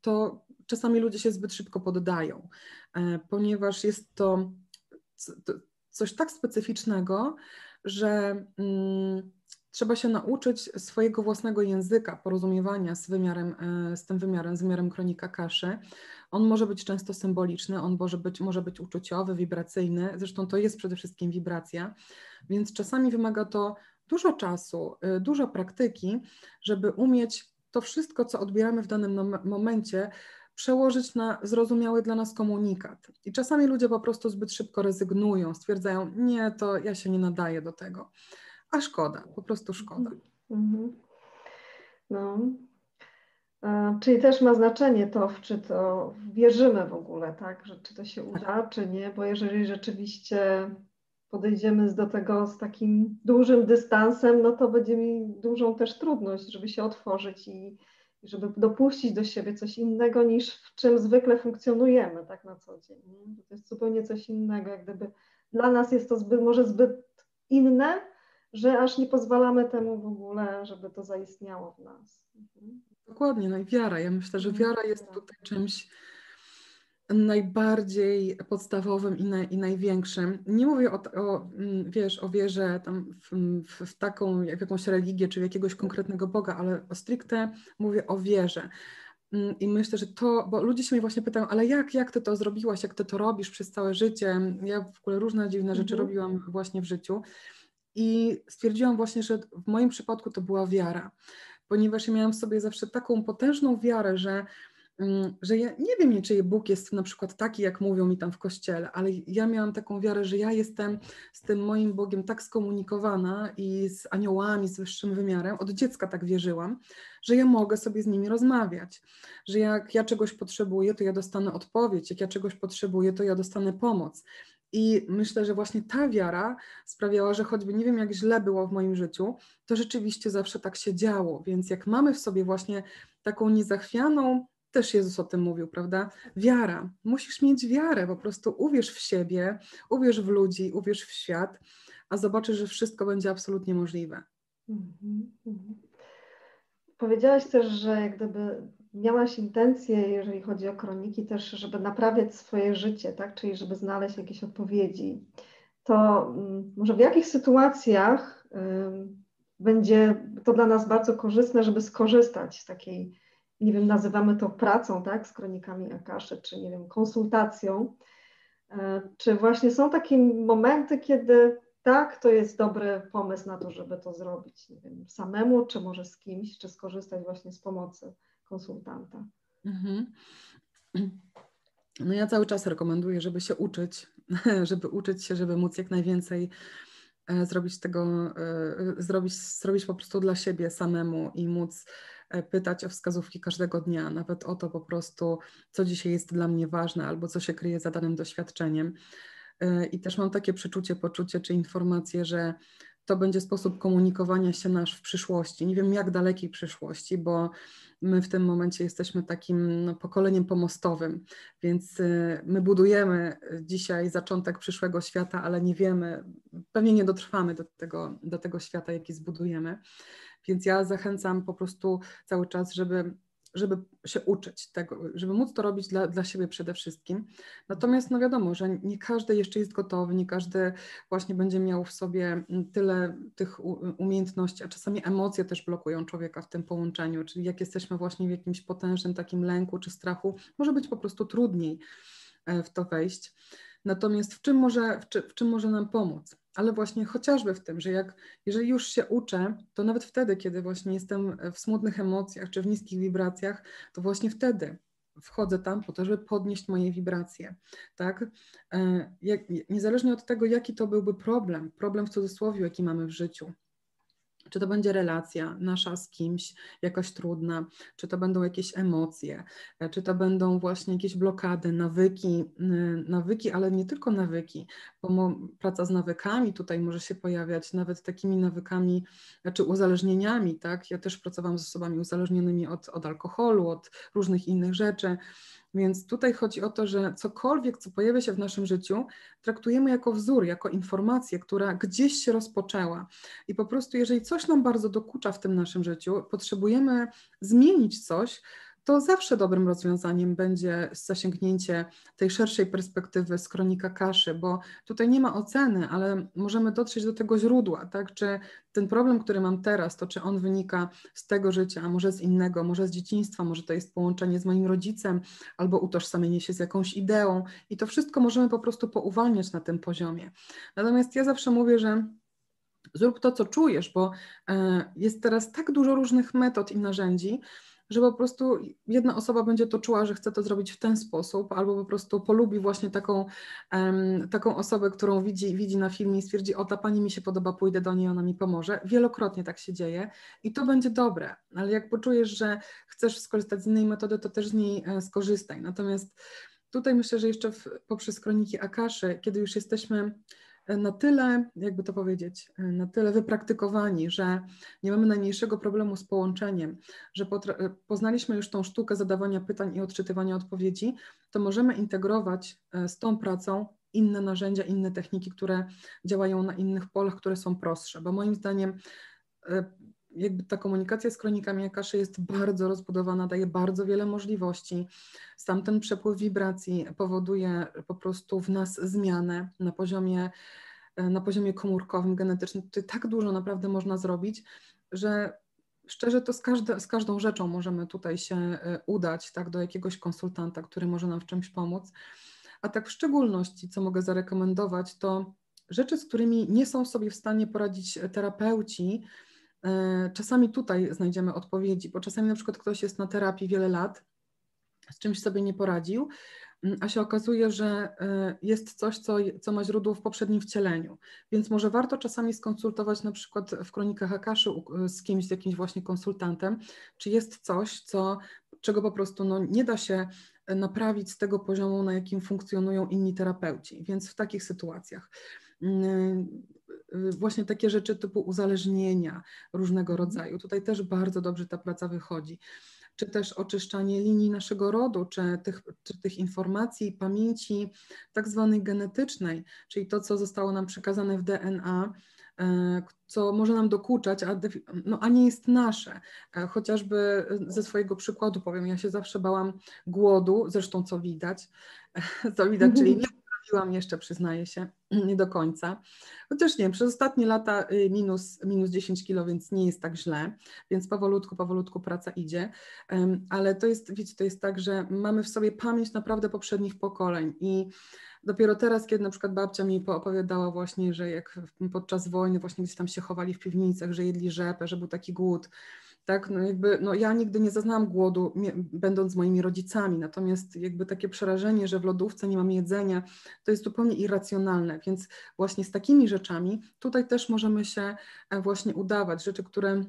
to czasami ludzie się zbyt szybko poddają, e, ponieważ jest to coś tak specyficznego, że mm, trzeba się nauczyć swojego własnego języka, porozumiewania z wymiarem, e, z tym wymiarem, z wymiarem kronika kaszy. On może być często symboliczny, on może być, może być uczuciowy, wibracyjny, zresztą to jest przede wszystkim wibracja, więc czasami wymaga to dużo czasu, y, dużo praktyki, żeby umieć to wszystko, co odbieramy w danym momencie, przełożyć na zrozumiały dla nas komunikat. I czasami ludzie po prostu zbyt szybko rezygnują, stwierdzają, nie, to ja się nie nadaję do tego. A szkoda, po prostu szkoda. Mhm. No. Czyli też ma znaczenie to, w czy to wierzymy w ogóle, tak, że czy to się uda, tak. czy nie, bo jeżeli rzeczywiście podejdziemy do tego z takim dużym dystansem, no to będzie mi dużą też trudność, żeby się otworzyć i żeby dopuścić do siebie coś innego niż w czym zwykle funkcjonujemy tak na co dzień. Nie? To jest zupełnie coś innego, jak gdyby dla nas jest to zbyt, może zbyt inne, że aż nie pozwalamy temu w ogóle, żeby to zaistniało w nas. Mhm. Dokładnie, no i wiara. Ja myślę, że mhm. wiara jest tutaj czymś, najbardziej podstawowym i, naj, i największym. Nie mówię o, o, mm, wiesz, o wierze tam w, w, w taką, w jakąś religię czy w jakiegoś konkretnego Boga, ale o stricte mówię o wierze. Mm, I myślę, że to, bo ludzie się mnie właśnie pytają, ale jak, jak ty to zrobiłaś, jak ty to robisz przez całe życie? Ja w ogóle różne dziwne rzeczy mhm. robiłam właśnie w życiu. I stwierdziłam właśnie, że w moim przypadku to była wiara, ponieważ ja miałam w sobie zawsze taką potężną wiarę, że że ja nie wiem, czy Bóg jest na przykład taki, jak mówią mi tam w kościele, ale ja miałam taką wiarę, że ja jestem z tym moim Bogiem tak skomunikowana i z aniołami, z wyższym wymiarem, od dziecka tak wierzyłam, że ja mogę sobie z nimi rozmawiać, że jak ja czegoś potrzebuję, to ja dostanę odpowiedź, jak ja czegoś potrzebuję, to ja dostanę pomoc. I myślę, że właśnie ta wiara sprawiała, że choćby nie wiem, jak źle było w moim życiu, to rzeczywiście zawsze tak się działo. Więc jak mamy w sobie właśnie taką niezachwianą, też Jezus o tym mówił, prawda? Wiara. Musisz mieć wiarę, po prostu uwierz w siebie, uwierz w ludzi, uwierz w świat, a zobaczysz, że wszystko będzie absolutnie możliwe. Mm-hmm. Powiedziałaś też, że jak gdyby miałaś intencję, jeżeli chodzi o kroniki, też, żeby naprawiać swoje życie, tak? Czyli żeby znaleźć jakieś odpowiedzi. To um, może w jakich sytuacjach um, będzie to dla nas bardzo korzystne, żeby skorzystać z takiej nie wiem, nazywamy to pracą, tak, z kronikami Akaszy, czy nie wiem, konsultacją. E, czy właśnie są takie momenty, kiedy tak, to jest dobry pomysł na to, żeby to zrobić, nie wiem, samemu, czy może z kimś, czy skorzystać właśnie z pomocy konsultanta. Mhm. No ja cały czas rekomenduję, żeby się uczyć, żeby uczyć się, żeby móc jak najwięcej e, zrobić tego, e, zrobić, zrobić po prostu dla siebie samemu i móc pytać o wskazówki każdego dnia, nawet o to po prostu, co dzisiaj jest dla mnie ważne albo co się kryje za danym doświadczeniem. E, I też mam takie przeczucie, poczucie czy informację, że to będzie sposób komunikowania się nasz w przyszłości. Nie wiem jak dalekiej przyszłości, bo my w tym momencie jesteśmy takim no, pokoleniem pomostowym, więc y, my budujemy dzisiaj zaczątek przyszłego świata, ale nie wiemy, pewnie nie dotrwamy do tego, do tego świata, jaki zbudujemy. Więc ja zachęcam po prostu cały czas, żeby żeby się uczyć tego, żeby móc to robić dla, dla siebie przede wszystkim. Natomiast no wiadomo, że nie każdy jeszcze jest gotowy, nie każdy właśnie będzie miał w sobie tyle tych umiejętności, a czasami emocje też blokują człowieka w tym połączeniu, czyli jak jesteśmy właśnie w jakimś potężnym takim lęku czy strachu, może być po prostu trudniej e, w to wejść. Natomiast w czym może, w, czy, w czym może nam pomóc? ale właśnie chociażby w tym, że jak, jeżeli już się uczę, to nawet wtedy, kiedy właśnie jestem w smutnych emocjach czy w niskich wibracjach, to właśnie wtedy wchodzę tam po to, żeby podnieść moje wibracje, tak? E, jak, niezależnie od tego, jaki to byłby problem, problem w cudzysłowie, jaki mamy w życiu, czy to będzie relacja nasza z kimś jakaś trudna, czy to będą jakieś emocje, e, czy to będą właśnie jakieś blokady, nawyki, nawyki, ale nie tylko nawyki, bo praca z nawykami tutaj może się pojawiać, nawet takimi nawykami, czy uzależnieniami, tak? Ja też pracowałam z osobami uzależnionymi od, od alkoholu, od różnych innych rzeczy, więc tutaj chodzi o to, że cokolwiek, co pojawia się w naszym życiu, traktujemy jako wzór, jako informację, która gdzieś się rozpoczęła. I po prostu, jeżeli coś nam bardzo dokucza w tym naszym życiu, potrzebujemy zmienić coś, to zawsze dobrym rozwiązaniem będzie zasięgnięcie tej szerszej perspektywy z kronika kaszy, bo tutaj nie ma oceny, ale możemy dotrzeć do tego źródła, tak? Czy ten problem, który mam teraz, to czy on wynika z tego życia, a może z innego, może z dzieciństwa, może to jest połączenie z moim rodzicem, albo utożsamienie się z jakąś ideą i to wszystko możemy po prostu pouwalniać na tym poziomie. Natomiast ja zawsze mówię, że zrób to, co czujesz, bo e, jest teraz tak dużo różnych metod i narzędzi, że po prostu jedna osoba będzie to czuła, że chce to zrobić w ten sposób, albo po prostu polubi właśnie taką, um, taką osobę, którą widzi, widzi na filmie i stwierdzi, o ta pani mi się podoba, pójdę do niej, ona mi pomoże. Wielokrotnie tak się dzieje i to będzie dobre, ale jak poczujesz, że chcesz skorzystać z innej metody, to też z niej e, skorzystaj. Natomiast tutaj myślę, że jeszcze w, poprzez kroniki Akaszy, kiedy już jesteśmy na tyle, jakby to powiedzieć, na tyle wypraktykowani, że nie mamy najmniejszego problemu z połączeniem, że poznaliśmy już tą sztukę zadawania pytań i odczytywania odpowiedzi, to możemy integrować e, z tą pracą inne narzędzia, inne techniki, które działają na innych polach, które są prostsze, bo moim zdaniem e, jakby ta komunikacja z kronikami Akaszy jest bardzo rozbudowana, daje bardzo wiele możliwości. Sam ten przepływ wibracji powoduje po prostu w nas zmianę na poziomie, na poziomie komórkowym, genetycznym. Tutaj tak dużo naprawdę można zrobić, że szczerze to z, każde, z każdą rzeczą możemy tutaj się e, udać tak, do jakiegoś konsultanta, który może nam w czymś pomóc. A tak w szczególności, co mogę zarekomendować, to rzeczy, z którymi nie są sobie w stanie poradzić terapeuci, E, czasami tutaj znajdziemy odpowiedzi, bo czasami na przykład ktoś jest na terapii wiele lat, z czymś sobie nie poradził, mm, a się okazuje, że e, jest coś, co, co ma źródło w poprzednim wcieleniu. Więc może warto czasami skonsultować na przykład w kronikach Akaszy z kimś, z jakimś właśnie konsultantem, czy jest coś, co, czego po prostu no, nie da się naprawić z tego poziomu, na jakim funkcjonują inni terapeuci. Więc w takich sytuacjach właśnie takie rzeczy typu uzależnienia różnego rodzaju. Tutaj też bardzo dobrze ta praca wychodzi. Czy też oczyszczanie linii naszego rodu, czy tych, czy tych informacji, pamięci tak zwanej genetycznej, czyli to, co zostało nam przekazane w DNA, e, co może nam dokuczać, a, no, a nie jest nasze. E, chociażby ze swojego przykładu powiem, ja się zawsze bałam głodu, zresztą co widać, co widać, czyli nie Trafiłam jeszcze, przyznaję się, nie do końca. Chociaż nie, przez ostatnie lata y, minus, minus 10 kilo, więc nie jest tak źle, więc powolutku, powolutku praca idzie. Ale to jest, wiecie, to jest tak, że mamy w sobie pamięć naprawdę poprzednich pokoleń i dopiero teraz, kiedy na przykład babcia mi opowiadała właśnie, że jak podczas wojny właśnie gdzieś tam się chowali w piwnicach, że jedli rzepę, że był taki głód, tak, no jakby, no ja nigdy nie zaznałam głodu, będąc z moimi rodzicami, natomiast jakby takie przerażenie, że w lodówce nie mam jedzenia, to jest zupełnie irracjonalne, więc właśnie z takimi rzeczami tutaj też możemy się e, właśnie udawać, rzeczy, które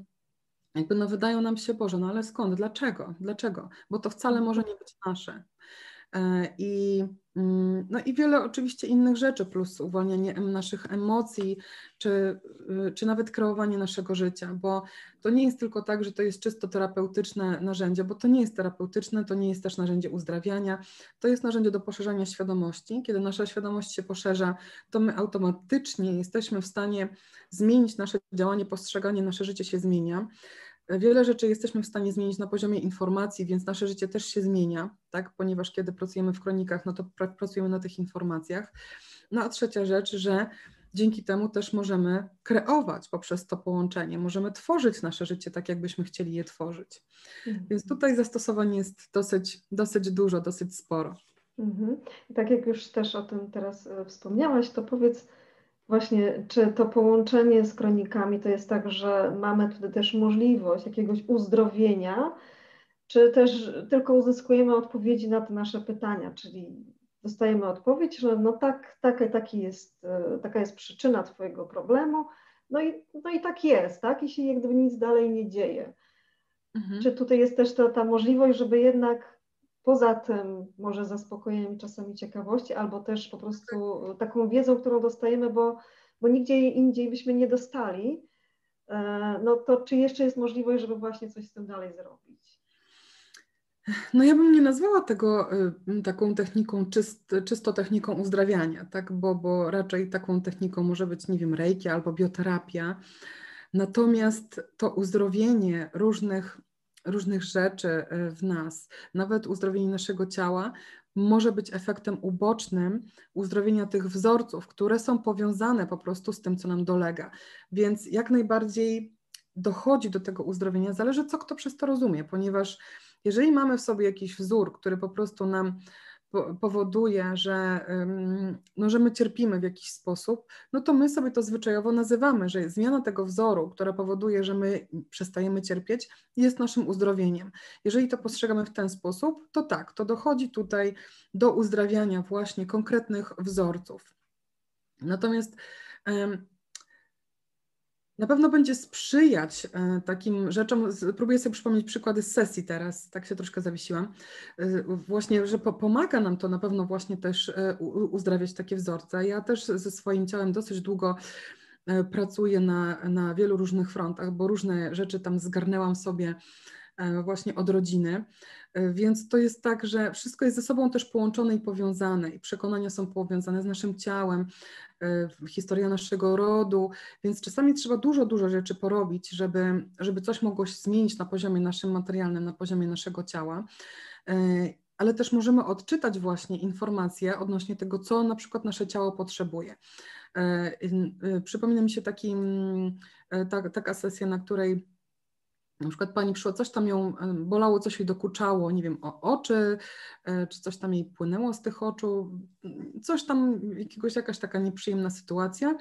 jakby no wydają nam się, Boże, no ale skąd, dlaczego, dlaczego, bo to wcale może nie być nasze. E, I, mm, no i wiele oczywiście innych rzeczy, plus uwalnianie naszych emocji, czy, y, czy nawet kreowanie naszego życia, bo to nie jest tylko tak, że to jest czysto terapeutyczne narzędzie, bo to nie jest terapeutyczne, to nie jest też narzędzie uzdrawiania, to jest narzędzie do poszerzania świadomości. Kiedy nasza świadomość się poszerza, to my automatycznie jesteśmy w stanie zmienić nasze działanie, postrzeganie, nasze życie się zmienia. Wiele rzeczy jesteśmy w stanie zmienić na poziomie informacji, więc nasze życie też się zmienia, tak? ponieważ kiedy pracujemy w kronikach, no to pr pracujemy na tych informacjach. No a trzecia rzecz, że dzięki temu też możemy kreować poprzez to połączenie, możemy tworzyć nasze życie tak, jakbyśmy chcieli je tworzyć. Mhm. Więc tutaj zastosowań jest dosyć, dosyć dużo, dosyć sporo. Mhm. Tak jak już też o tym teraz e, wspomniałaś, to powiedz, Właśnie, czy to połączenie z kronikami to jest tak, że mamy tutaj też możliwość jakiegoś uzdrowienia, czy też tylko uzyskujemy odpowiedzi na te nasze pytania, czyli dostajemy odpowiedź, że no tak, tak taki jest, e, taka jest przyczyna Twojego problemu, no i, no i tak jest, tak? I się jak gdyby nic dalej nie dzieje. Mhm. Czy tutaj jest też ta, ta możliwość, żeby jednak Poza tym może zaspokojeniem czasami ciekawości, albo też po prostu taką wiedzą, którą dostajemy, bo, bo nigdzie indziej byśmy nie dostali, e, no to czy jeszcze jest możliwość, żeby właśnie coś z tym dalej zrobić? No ja bym nie nazwała tego y, taką techniką, czyst, czysto techniką uzdrawiania, tak? bo, bo raczej taką techniką może być, nie wiem, reiki albo bioterapia. Natomiast to uzdrowienie różnych różnych rzeczy e, w nas, nawet uzdrowienie naszego ciała, może być efektem ubocznym uzdrowienia tych wzorców, które są powiązane po prostu z tym, co nam dolega. Więc jak najbardziej dochodzi do tego uzdrowienia, zależy co kto przez to rozumie, ponieważ jeżeli mamy w sobie jakiś wzór, który po prostu nam powoduje, że, no, że my cierpimy w jakiś sposób, no to my sobie to zwyczajowo nazywamy, że zmiana tego wzoru, która powoduje, że my przestajemy cierpieć, jest naszym uzdrowieniem. Jeżeli to postrzegamy w ten sposób, to tak, to dochodzi tutaj do uzdrawiania właśnie konkretnych wzorców. Natomiast na pewno będzie sprzyjać e, takim rzeczom. Próbuję sobie przypomnieć przykłady z sesji teraz, tak się troszkę zawiesiłam. E, właśnie, że pomaga nam to na pewno właśnie też e, uzdrawiać takie wzorce. Ja też ze swoim ciałem dosyć długo pracuję na, na wielu różnych frontach, bo różne rzeczy tam zgarnęłam sobie właśnie od rodziny. Więc to jest tak, że wszystko jest ze sobą też połączone i powiązane, i przekonania są powiązane z naszym ciałem, E, historia naszego rodu, więc czasami trzeba dużo, dużo rzeczy porobić, żeby, żeby coś mogło się zmienić na poziomie naszym materialnym, na poziomie naszego ciała. E, ale też możemy odczytać właśnie informacje odnośnie tego, co na przykład nasze ciało potrzebuje. E, przypomina mi się taki, mm, ta, taka sesja, na której na przykład pani przyszła, coś tam ją bolało, coś jej dokuczało, nie wiem, o oczy, e, czy coś tam jej płynęło z tych oczu, coś tam, jakiegoś, jakaś taka nieprzyjemna sytuacja.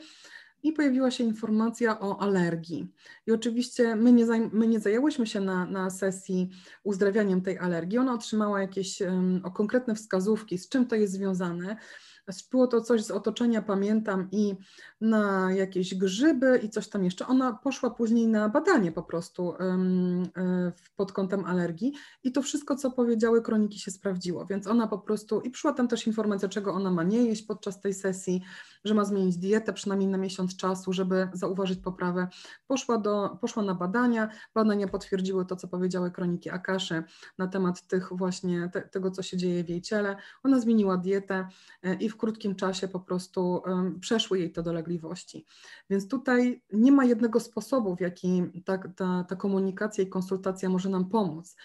I pojawiła się informacja o alergii. I oczywiście my nie, zaj my nie zajęłyśmy się na, na sesji uzdrawianiem tej alergii. Ona otrzymała jakieś um, konkretne wskazówki, z czym to jest związane. Było to coś z otoczenia, pamiętam, i na jakieś grzyby i coś tam jeszcze. Ona poszła później na badanie po prostu e, pod kątem alergii i to wszystko, co powiedziały kroniki się sprawdziło, więc ona po prostu, i przyszła tam też informacja, czego ona ma nie jeść podczas tej sesji, że ma zmienić dietę przynajmniej na miesiąc czasu, żeby zauważyć poprawę. Poszła, do, poszła na badania, badania potwierdziły to, co powiedziały kroniki Akaszy na temat tych właśnie te, tego, co się dzieje w jej ciele. Ona zmieniła dietę e, i w krótkim czasie po prostu przeszły jej te dolegliwości. Więc tutaj nie ma jednego sposobu, w jaki ta, ta, ta komunikacja i konsultacja może nam pomóc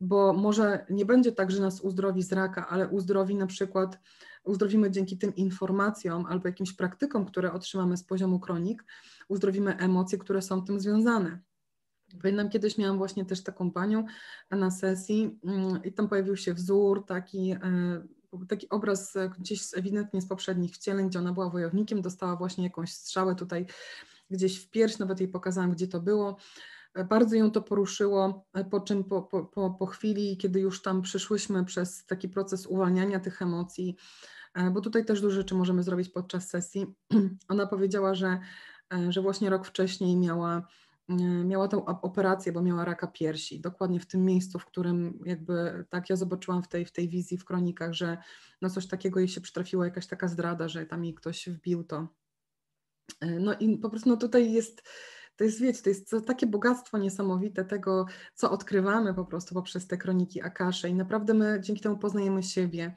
bo może nie będzie tak, że nas uzdrowi z raka, ale uzdrowi na przykład uzdrowimy dzięki tym informacjom albo jakimś praktykom, które otrzymamy z poziomu kronik, uzdrowimy emocje, które są tym związane. Pamiętam, kiedyś miałam właśnie też taką panią na sesji mm, i tam pojawił się wzór, taki, e, taki obraz gdzieś ewidentnie z poprzednich wcieleń, gdzie ona była wojownikiem, dostała właśnie jakąś strzałę tutaj gdzieś w pierś, nawet jej pokazałam, gdzie to było. Bardzo ją to poruszyło, po czym po, po, po chwili, kiedy już tam przyszłyśmy przez taki proces uwalniania tych emocji, e, bo tutaj też dużo rzeczy możemy zrobić podczas sesji. Ona powiedziała, że, e, że właśnie rok wcześniej miała miała tę operację, bo miała raka piersi, dokładnie w tym miejscu, w którym jakby tak ja zobaczyłam w tej, w tej wizji, w kronikach, że no coś takiego jej się przytrafiła, jakaś taka zdrada, że tam jej ktoś wbił to. No i po prostu no tutaj jest, to jest, wiecie, to jest takie bogactwo niesamowite tego, co odkrywamy po prostu poprzez te kroniki Akasze i naprawdę my dzięki temu poznajemy siebie.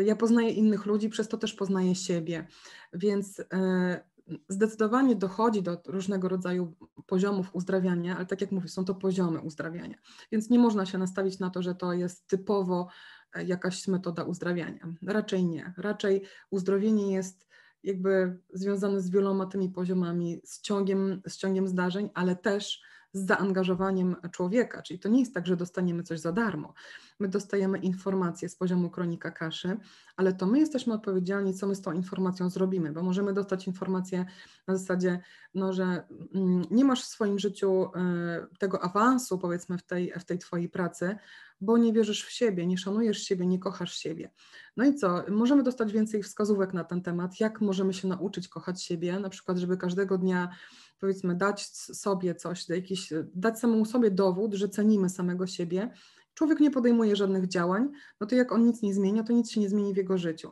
Ja poznaję innych ludzi, przez to też poznaję siebie, więc e, zdecydowanie dochodzi do różnego rodzaju poziomów uzdrawiania, ale tak jak mówię, są to poziomy uzdrawiania, więc nie można się nastawić na to, że to jest typowo e, jakaś metoda uzdrawiania. Raczej nie. Raczej uzdrowienie jest jakby związane z wieloma tymi poziomami, z ciągiem, z ciągiem zdarzeń, ale też z zaangażowaniem człowieka. Czyli to nie jest tak, że dostaniemy coś za darmo. My dostajemy informacje z poziomu kronika kaszy, ale to my jesteśmy odpowiedzialni, co my z tą informacją zrobimy, bo możemy dostać informację na zasadzie, no, że mm, nie masz w swoim życiu e, tego awansu, powiedzmy, w tej, w tej Twojej pracy, bo nie wierzysz w siebie, nie szanujesz siebie, nie kochasz siebie. No i co? Możemy dostać więcej wskazówek na ten temat, jak możemy się nauczyć kochać siebie, na przykład, żeby każdego dnia powiedzmy dać sobie coś, jakiś, dać samemu sobie dowód, że cenimy samego siebie. Człowiek nie podejmuje żadnych działań, no to jak on nic nie zmienia, to nic się nie zmieni w jego życiu.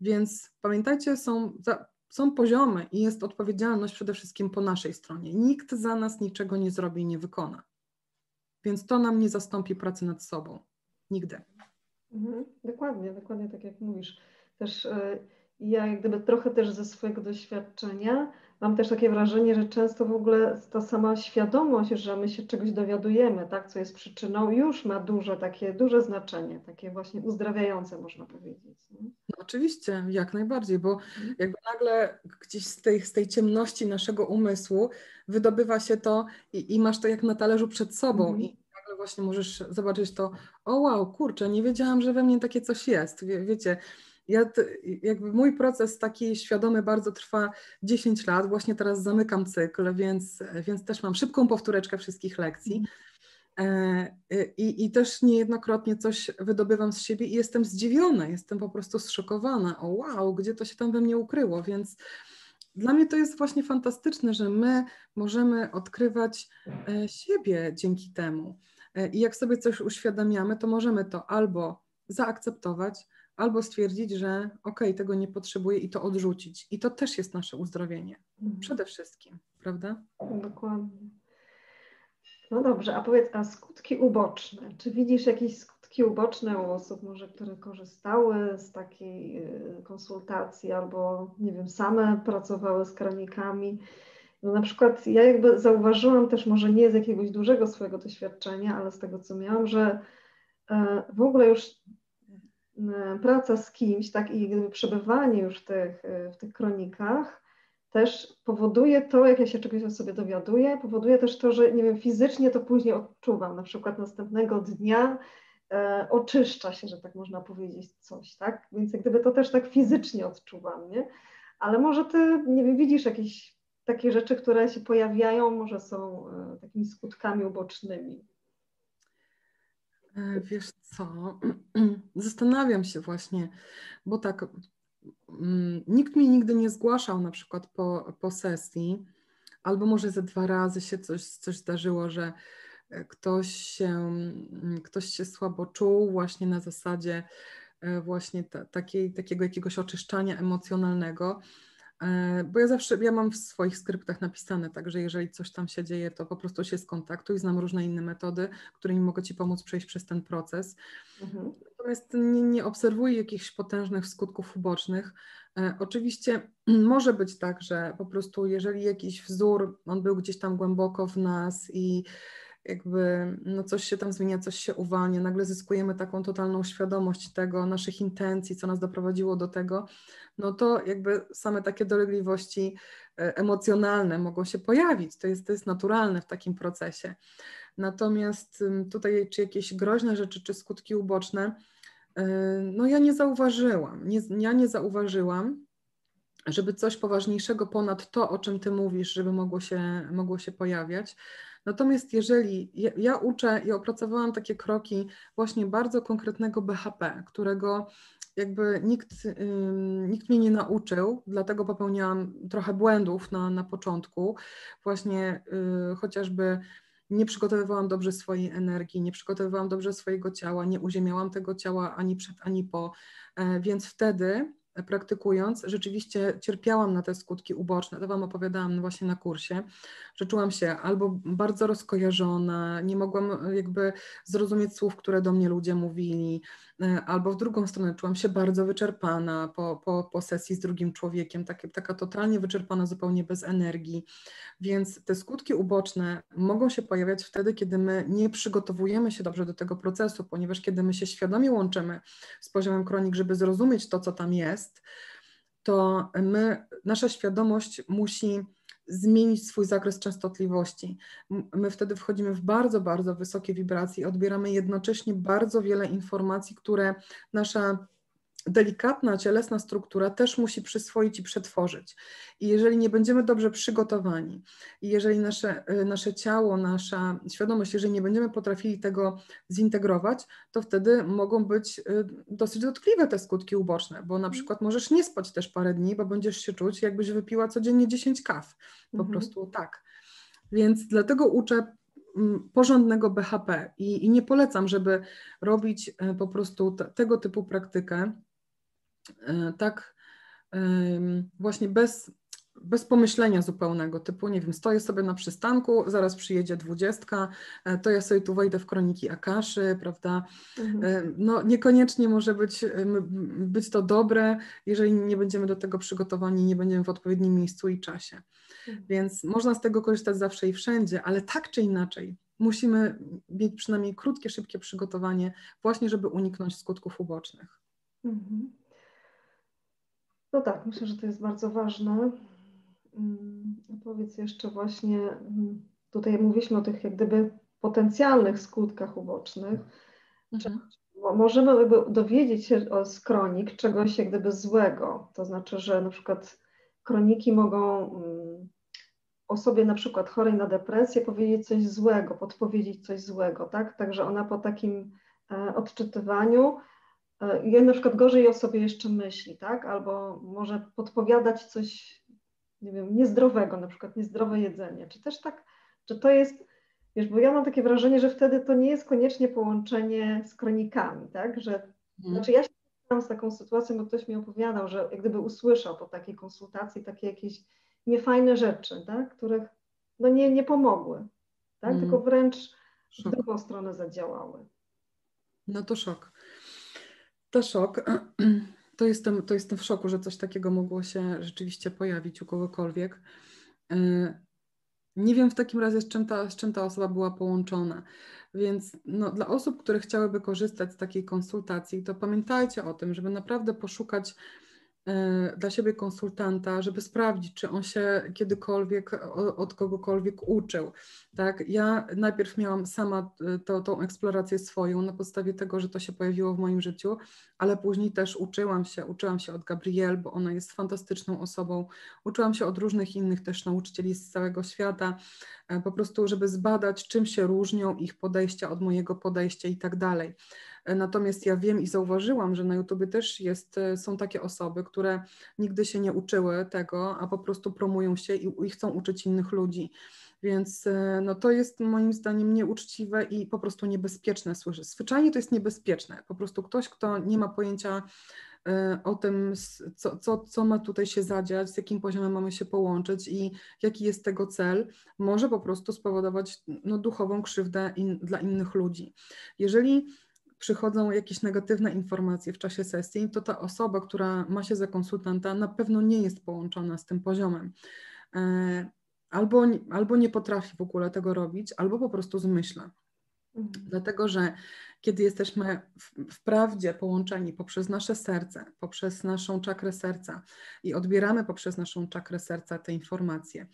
Więc pamiętajcie, są, są poziomy i jest odpowiedzialność przede wszystkim po naszej stronie. Nikt za nas niczego nie zrobi i nie wykona. Więc to nam nie zastąpi pracy nad sobą. Nigdy. Mhm, dokładnie, dokładnie tak jak mówisz. Też y, ja jak gdyby trochę też ze swojego doświadczenia mam też takie wrażenie, że często w ogóle ta sama świadomość, że my się czegoś dowiadujemy, tak, co jest przyczyną, już ma duże takie, duże znaczenie, takie właśnie uzdrawiające można powiedzieć. No, oczywiście, jak najbardziej, bo mhm. jakby nagle gdzieś z tej, z tej ciemności naszego umysłu wydobywa się to i, i masz to jak na talerzu przed sobą mhm. i nagle właśnie możesz zobaczyć to, o wow, kurczę, nie wiedziałam, że we mnie takie coś jest, Wie, wiecie, ja jakby mój proces taki świadomy bardzo trwa 10 lat. Właśnie teraz zamykam cykl, więc, więc też mam szybką powtóreczkę wszystkich lekcji. E, I, I też niejednokrotnie coś wydobywam z siebie i jestem zdziwiona, jestem po prostu zszokowana. O wow, gdzie to się tam we mnie ukryło? Więc dla mnie to jest właśnie fantastyczne, że my możemy odkrywać e, siebie dzięki temu. E, I jak sobie coś uświadamiamy, to możemy to albo zaakceptować, albo stwierdzić, że ok, tego nie potrzebuję i to odrzucić. I to też jest nasze uzdrowienie. Mhm. Przede wszystkim, prawda? Dokładnie. No dobrze, a powiedz, a skutki uboczne? Czy widzisz jakieś skutki uboczne u osób, może które korzystały z takiej y, konsultacji albo, nie wiem, same pracowały z kranikami? No na przykład ja jakby zauważyłam też, może nie z jakiegoś dużego swojego doświadczenia, ale z tego, co miałam, że e, w ogóle już praca z kimś, tak, i przebywanie już w tych, e, w tych kronikach też powoduje to, jak ja się czegoś o sobie dowiaduję, powoduje też to, że nie wiem, fizycznie to później odczuwam, na przykład następnego dnia e, oczyszcza się, że tak można powiedzieć, coś, tak, więc jak gdyby to też tak fizycznie odczuwam, nie, ale może ty, nie wiem, widzisz jakieś takie rzeczy, które się pojawiają, może są e, takimi skutkami ubocznymi. E, wiesz co, zastanawiam się właśnie, bo tak, mm, nikt mi nigdy nie zgłaszał na przykład po, po sesji, albo może ze dwa razy się coś, coś zdarzyło, że e, ktoś się, mm, ktoś się słabo czuł właśnie na zasadzie e, właśnie ta, takiej, takiego jakiegoś oczyszczania emocjonalnego. E, bo ja zawsze, ja mam w swoich skryptach napisane, także jeżeli coś tam się dzieje, to po prostu się skontaktuj, znam różne inne metody, którymi mogę Ci pomóc przejść przez ten proces. Mhm. Natomiast nie, nie obserwuję jakichś potężnych skutków ubocznych. E, oczywiście może być tak, że po prostu jeżeli jakiś wzór, on był gdzieś tam głęboko w nas i jakby no coś się tam zmienia, coś się uwalnia, nagle zyskujemy taką totalną świadomość tego, naszych intencji, co nas doprowadziło do tego, no to jakby same takie dolegliwości e, emocjonalne mogą się pojawić. To jest, to jest naturalne w takim procesie. Natomiast tutaj, czy jakieś groźne rzeczy, czy skutki uboczne, e, no ja nie zauważyłam. Nie, ja nie zauważyłam, żeby coś poważniejszego ponad to, o czym Ty mówisz, żeby mogło się, mogło się pojawiać. Natomiast jeżeli ja, ja uczę i opracowałam takie kroki właśnie bardzo konkretnego BHP, którego jakby nikt, nikt mnie nie nauczył, dlatego popełniałam trochę błędów na, na początku, właśnie y, chociażby nie przygotowywałam dobrze swojej energii, nie przygotowywałam dobrze swojego ciała, nie uziemiałam tego ciała ani przed, ani po, e, więc wtedy praktykując, rzeczywiście cierpiałam na te skutki uboczne. To Wam opowiadałam właśnie na kursie, że czułam się albo bardzo rozkojarzona, nie mogłam jakby zrozumieć słów, które do mnie ludzie mówili, e, albo w drugą stronę czułam się bardzo wyczerpana po, po, po sesji z drugim człowiekiem, taka totalnie wyczerpana, zupełnie bez energii. Więc te skutki uboczne mogą się pojawiać wtedy, kiedy my nie przygotowujemy się dobrze do tego procesu, ponieważ kiedy my się świadomie łączymy z poziomem kronik, żeby zrozumieć to, co tam jest, to my, nasza świadomość musi zmienić swój zakres częstotliwości. My wtedy wchodzimy w bardzo, bardzo wysokie wibracje i odbieramy jednocześnie bardzo wiele informacji, które nasza delikatna, cielesna struktura też musi przyswoić i przetworzyć. I jeżeli nie będziemy dobrze przygotowani, i jeżeli nasze, y, nasze ciało, nasza świadomość, jeżeli nie będziemy potrafili tego zintegrować, to wtedy mogą być y, dosyć dotkliwe te skutki uboczne, bo na przykład możesz nie spać też parę dni, bo będziesz się czuć, jakbyś wypiła codziennie 10 kaw. Po mhm. prostu tak. Więc dlatego uczę mm, porządnego BHP i, i, nie polecam, żeby robić y, po prostu tego typu praktykę, E, tak właśnie bez, bez pomyślenia zupełnego, typu, nie wiem, stoję sobie na przystanku, zaraz przyjedzie dwudziestka, e, to ja sobie tu wejdę w kroniki Akaszy, prawda? Mhm. E, no niekoniecznie może być, być to dobre, jeżeli nie będziemy do tego przygotowani, nie będziemy w odpowiednim miejscu i czasie. Mhm. Więc można z tego korzystać zawsze i wszędzie, ale tak czy inaczej, musimy mieć przynajmniej krótkie, szybkie przygotowanie, właśnie żeby uniknąć skutków ubocznych. Mhm. No tak, myślę, że to jest bardzo ważne. Mm, powiedz jeszcze właśnie, mm, tutaj mówiliśmy o tych jak gdyby potencjalnych skutkach ubocznych. Mhm. Możemy jakby dowiedzieć się z kronik czegoś jak gdyby złego, to znaczy, że na przykład kroniki mogą mm, osobie na przykład chorej na depresję powiedzieć coś złego, podpowiedzieć coś złego, tak? Także ona po takim e, odczytywaniu e, na przykład gorzej o sobie jeszcze myśli, tak? Albo może podpowiadać coś, nie wiem, niezdrowego, na przykład niezdrowe jedzenie. Czy też tak, czy to jest, wiesz, bo ja mam takie wrażenie, że wtedy to nie jest koniecznie połączenie z kronikami, tak? Że, mhm. Znaczy ja się spotkałam z taką sytuacją, bo ktoś mi opowiadał, że jak gdyby usłyszał po takiej konsultacji takie jakieś niefajne rzeczy, tak? Których no nie, nie pomogły, tak? Mhm. Tylko wręcz w drugą stronę zadziałały. No to szok. To szok. To jestem, to jestem w szoku, że coś takiego mogło się rzeczywiście pojawić u kogokolwiek. E, nie wiem w takim razie, z czym ta, z czym ta osoba była połączona. Więc no, dla osób, które chciałyby korzystać z takiej konsultacji, to pamiętajcie o tym, żeby naprawdę poszukać dla siebie konsultanta, żeby sprawdzić, czy on się kiedykolwiek od kogokolwiek uczył. Tak? Ja najpierw miałam sama e, to, tą eksplorację swoją na podstawie tego, że to się pojawiło w moim życiu, ale później też uczyłam się, uczyłam się od Gabrielle, bo ona jest fantastyczną osobą, uczyłam się od różnych innych też nauczycieli z całego świata, e, po prostu, żeby zbadać, czym się różnią ich podejścia od mojego podejścia i tak dalej. Natomiast ja wiem i zauważyłam, że na YouTube też jest, e, są takie osoby, które nigdy się nie uczyły tego, a po prostu promują się i, i chcą uczyć innych ludzi. Więc e, no, to jest moim zdaniem nieuczciwe i po prostu niebezpieczne. Słyszę. Zwyczajnie to jest niebezpieczne. Po prostu ktoś, kto nie ma pojęcia e, o tym, co, co, co ma tutaj się zadziać, z jakim poziomem mamy się połączyć i jaki jest tego cel, może po prostu spowodować no, duchową krzywdę in, dla innych ludzi. Jeżeli przychodzą jakieś negatywne informacje w czasie sesji, to ta osoba, która ma się za konsultanta, na pewno nie jest połączona z tym poziomem. E, albo, albo nie potrafi w ogóle tego robić, albo po prostu zmyśla. Mhm. Dlatego, że kiedy jesteśmy wprawdzie połączeni poprzez nasze serce, poprzez naszą czakrę serca i odbieramy poprzez naszą czakrę serca te informacje,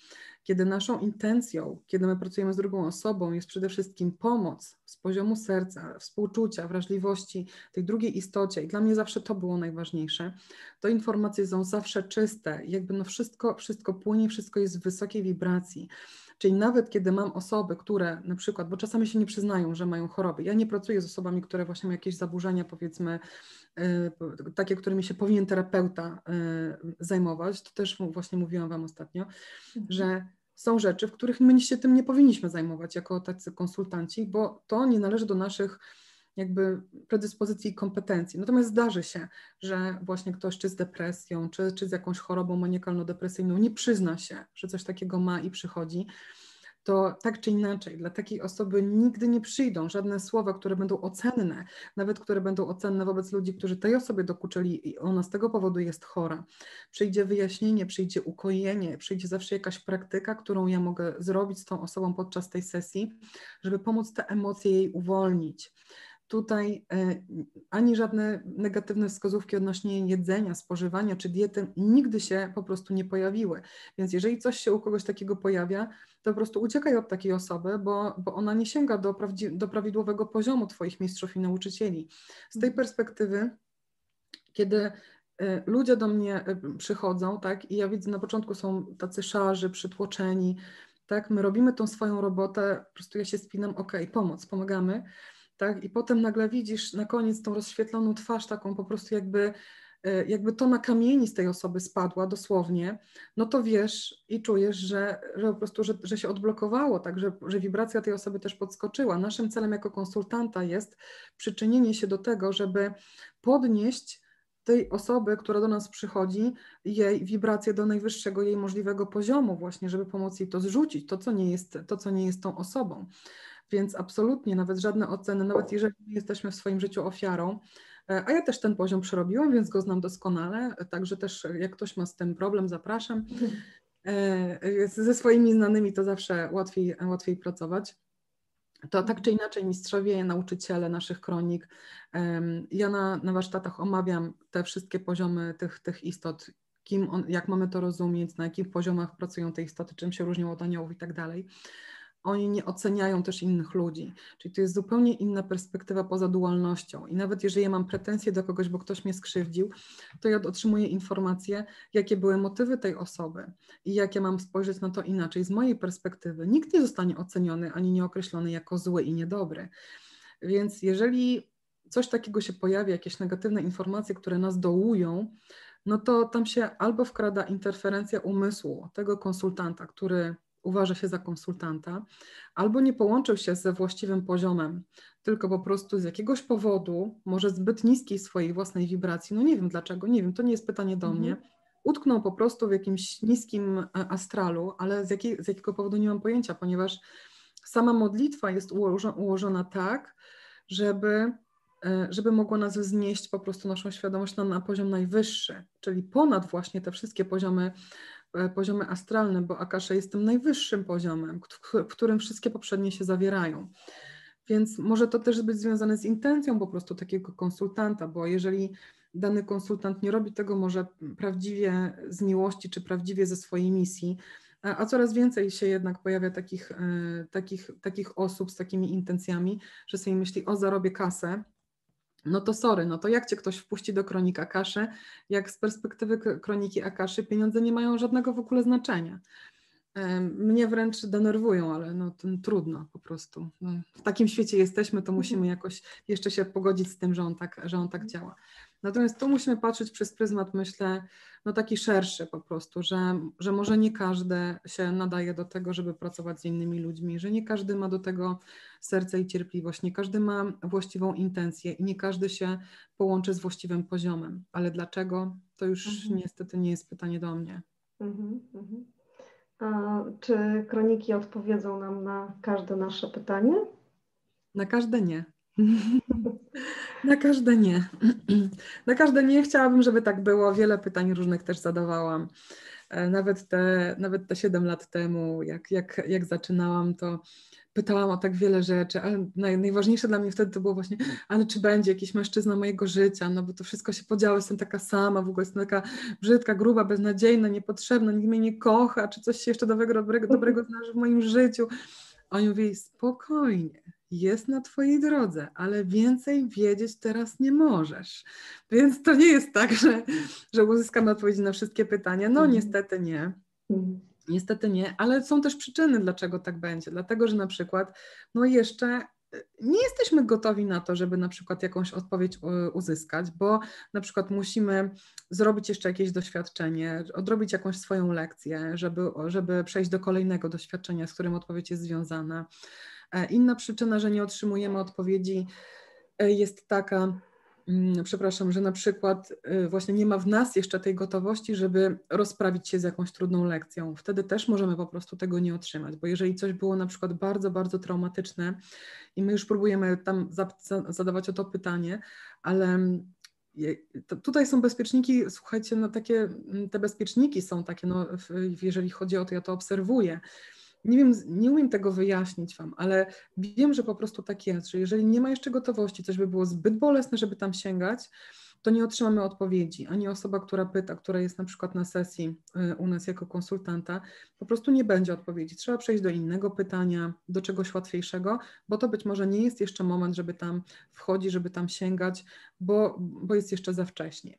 kiedy naszą intencją, kiedy my pracujemy z drugą osobą, jest przede wszystkim pomoc z poziomu serca, współczucia, wrażliwości tej drugiej istocie, i dla mnie zawsze to było najważniejsze, to informacje są zawsze czyste, jakby no wszystko, wszystko płynie, wszystko jest w wysokiej wibracji. Czyli nawet kiedy mam osoby, które na przykład, bo czasami się nie przyznają, że mają choroby. Ja nie pracuję z osobami, które właśnie mają jakieś zaburzenia, powiedzmy, yy, takie, którymi się powinien terapeuta yy, zajmować. To też właśnie mówiłam Wam ostatnio, mhm. że są rzeczy, w których my się tym nie powinniśmy zajmować jako tacy konsultanci, bo to nie należy do naszych jakby predyspozycji i kompetencji. Natomiast zdarzy się, że właśnie ktoś czy z depresją, czy, czy z jakąś chorobą maniakalno-depresyjną nie przyzna się, że coś takiego ma i przychodzi, to tak czy inaczej dla takiej osoby nigdy nie przyjdą żadne słowa, które będą ocenne, nawet które będą ocenne wobec ludzi, którzy tej osobie dokuczyli i ona z tego powodu jest chora. Przyjdzie wyjaśnienie, przyjdzie ukojenie, przyjdzie zawsze jakaś praktyka, którą ja mogę zrobić z tą osobą podczas tej sesji, żeby pomóc te emocje jej uwolnić tutaj e, ani żadne negatywne wskazówki odnośnie jedzenia, spożywania czy diety nigdy się po prostu nie pojawiły. Więc jeżeli coś się u kogoś takiego pojawia, to po prostu uciekaj od takiej osoby, bo, bo ona nie sięga do, do prawidłowego poziomu Twoich mistrzów i nauczycieli. Z tej perspektywy, kiedy e, ludzie do mnie e, przychodzą, tak, i ja widzę, na początku są tacy szarzy, przytłoczeni, tak, my robimy tą swoją robotę, po prostu ja się spinam, ok, pomoc, pomagamy, tak? I potem nagle widzisz na koniec tą rozświetloną twarz, taką po prostu jakby, e, jakby to na kamieni z tej osoby spadła dosłownie, no to wiesz i czujesz, że, że po prostu, że, że się odblokowało, tak, że, że wibracja tej osoby też podskoczyła. Naszym celem jako konsultanta jest przyczynienie się do tego, żeby podnieść tej osoby, która do nas przychodzi, jej wibrację do najwyższego jej możliwego poziomu, właśnie, żeby pomóc jej to zrzucić, to, co nie jest, to, co nie jest tą osobą. Więc absolutnie, nawet żadne oceny, nawet jeżeli jesteśmy w swoim życiu ofiarą, e, a ja też ten poziom przerobiłam, więc go znam doskonale, także też jak ktoś ma z tym problem, zapraszam. E, ze swoimi znanymi to zawsze łatwiej, łatwiej pracować. To tak czy inaczej mistrzowie, nauczyciele naszych kronik. Ja na, na warsztatach omawiam te wszystkie poziomy tych, tych istot, kim on, jak mamy to rozumieć, na jakich poziomach pracują te istoty, czym się różnią od aniołów i tak dalej oni nie oceniają też innych ludzi. Czyli to jest zupełnie inna perspektywa poza dualnością. I nawet jeżeli ja mam pretensje do kogoś, bo ktoś mnie skrzywdził, to ja otrzymuję informacje, jakie były motywy tej osoby i jak ja mam spojrzeć na to inaczej. Z mojej perspektywy nikt nie zostanie oceniony ani nie określony jako zły i niedobry. Więc jeżeli coś takiego się pojawia, jakieś negatywne informacje, które nas dołują, no to tam się albo wkrada interferencja umysłu tego konsultanta, który uważa się za konsultanta, albo nie połączył się ze właściwym poziomem, tylko po prostu z jakiegoś powodu, może zbyt niskiej swojej własnej wibracji, no nie wiem dlaczego, nie wiem, to nie jest pytanie do mhm. mnie, utknął po prostu w jakimś niskim e, astralu, ale z, jakiej, z jakiego powodu nie mam pojęcia, ponieważ sama modlitwa jest ułożona, ułożona tak, żeby e, żeby mogła nas wznieść po prostu naszą świadomość na, na poziom najwyższy, czyli ponad właśnie te wszystkie poziomy poziomy astralne, bo Akasza jest tym najwyższym poziomem, w którym wszystkie poprzednie się zawierają. Więc może to też być związane z intencją po prostu takiego konsultanta, bo jeżeli dany konsultant nie robi tego może prawdziwie z miłości czy prawdziwie ze swojej misji, a, a coraz więcej się jednak pojawia takich, e, takich, takich osób z takimi intencjami, że sobie myśli, o zarobię kasę, no to sorry, no to jak cię ktoś wpuści do kronika Akaszy, jak z perspektywy kroniki Akaszy pieniądze nie mają żadnego w ogóle znaczenia. Mnie wręcz denerwują, ale no trudno po prostu. No, w takim świecie jesteśmy, to musimy mhm. jakoś jeszcze się pogodzić z tym, że on tak, że on tak działa. Natomiast tu musimy patrzeć przez pryzmat, myślę, no taki szerszy po prostu, że, że może nie każdy się nadaje do tego, żeby pracować z innymi ludźmi, że nie każdy ma do tego serce i cierpliwość, nie każdy ma właściwą intencję i nie każdy się połączy z właściwym poziomem. Ale dlaczego? To już mhm. niestety nie jest pytanie do mnie. Mhm, mhm. A czy kroniki odpowiedzą nam na każde nasze pytanie? Na każde nie. Na każde nie. Na każde nie chciałabym, żeby tak było. Wiele pytań różnych też zadawałam. E, nawet te, nawet te 7 lat temu, jak, jak, jak zaczynałam, to pytałam o tak wiele rzeczy, ale naj, najważniejsze dla mnie wtedy to było właśnie, ale czy będzie jakiś mężczyzna mojego życia, no bo to wszystko się podziało, jestem taka sama, w ogóle jestem taka brzydka, gruba, beznadziejna, niepotrzebna, nikt mnie nie kocha, czy coś się jeszcze dobrego, dobrego, dobrego znaczy w moim życiu. Oni mówili, spokojnie, jest na Twojej drodze, ale więcej wiedzieć teraz nie możesz. Więc to nie jest tak, że, że uzyskamy odpowiedzi na wszystkie pytania. No, mhm. niestety nie. Mhm. Niestety nie, ale są też przyczyny, dlaczego tak będzie. Dlatego, że na przykład, no jeszcze nie jesteśmy gotowi na to, żeby na przykład jakąś odpowiedź uzyskać, bo na przykład musimy zrobić jeszcze jakieś doświadczenie, odrobić jakąś swoją lekcję, żeby, żeby przejść do kolejnego doświadczenia, z którym odpowiedź jest związana. E, inna przyczyna, że nie otrzymujemy odpowiedzi, e, jest taka, Mm, przepraszam, że na przykład y, właśnie nie ma w nas jeszcze tej gotowości, żeby rozprawić się z jakąś trudną lekcją. Wtedy też możemy po prostu tego nie otrzymać, bo jeżeli coś było na przykład bardzo, bardzo traumatyczne i my już próbujemy tam zadawać o to pytanie, ale mm, tutaj są bezpieczniki, słuchajcie, no takie, mm, te bezpieczniki są takie, no, jeżeli chodzi o to, ja to obserwuję, nie wiem, nie umiem tego wyjaśnić Wam, ale wiem, że po prostu tak jest, że jeżeli nie ma jeszcze gotowości, coś by było zbyt bolesne, żeby tam sięgać, to nie otrzymamy odpowiedzi. Ani osoba, która pyta, która jest na przykład na sesji y, u nas jako konsultanta, po prostu nie będzie odpowiedzi. Trzeba przejść do innego pytania, do czegoś łatwiejszego, bo to być może nie jest jeszcze moment, żeby tam wchodzić, żeby tam sięgać, bo, bo jest jeszcze za wcześnie.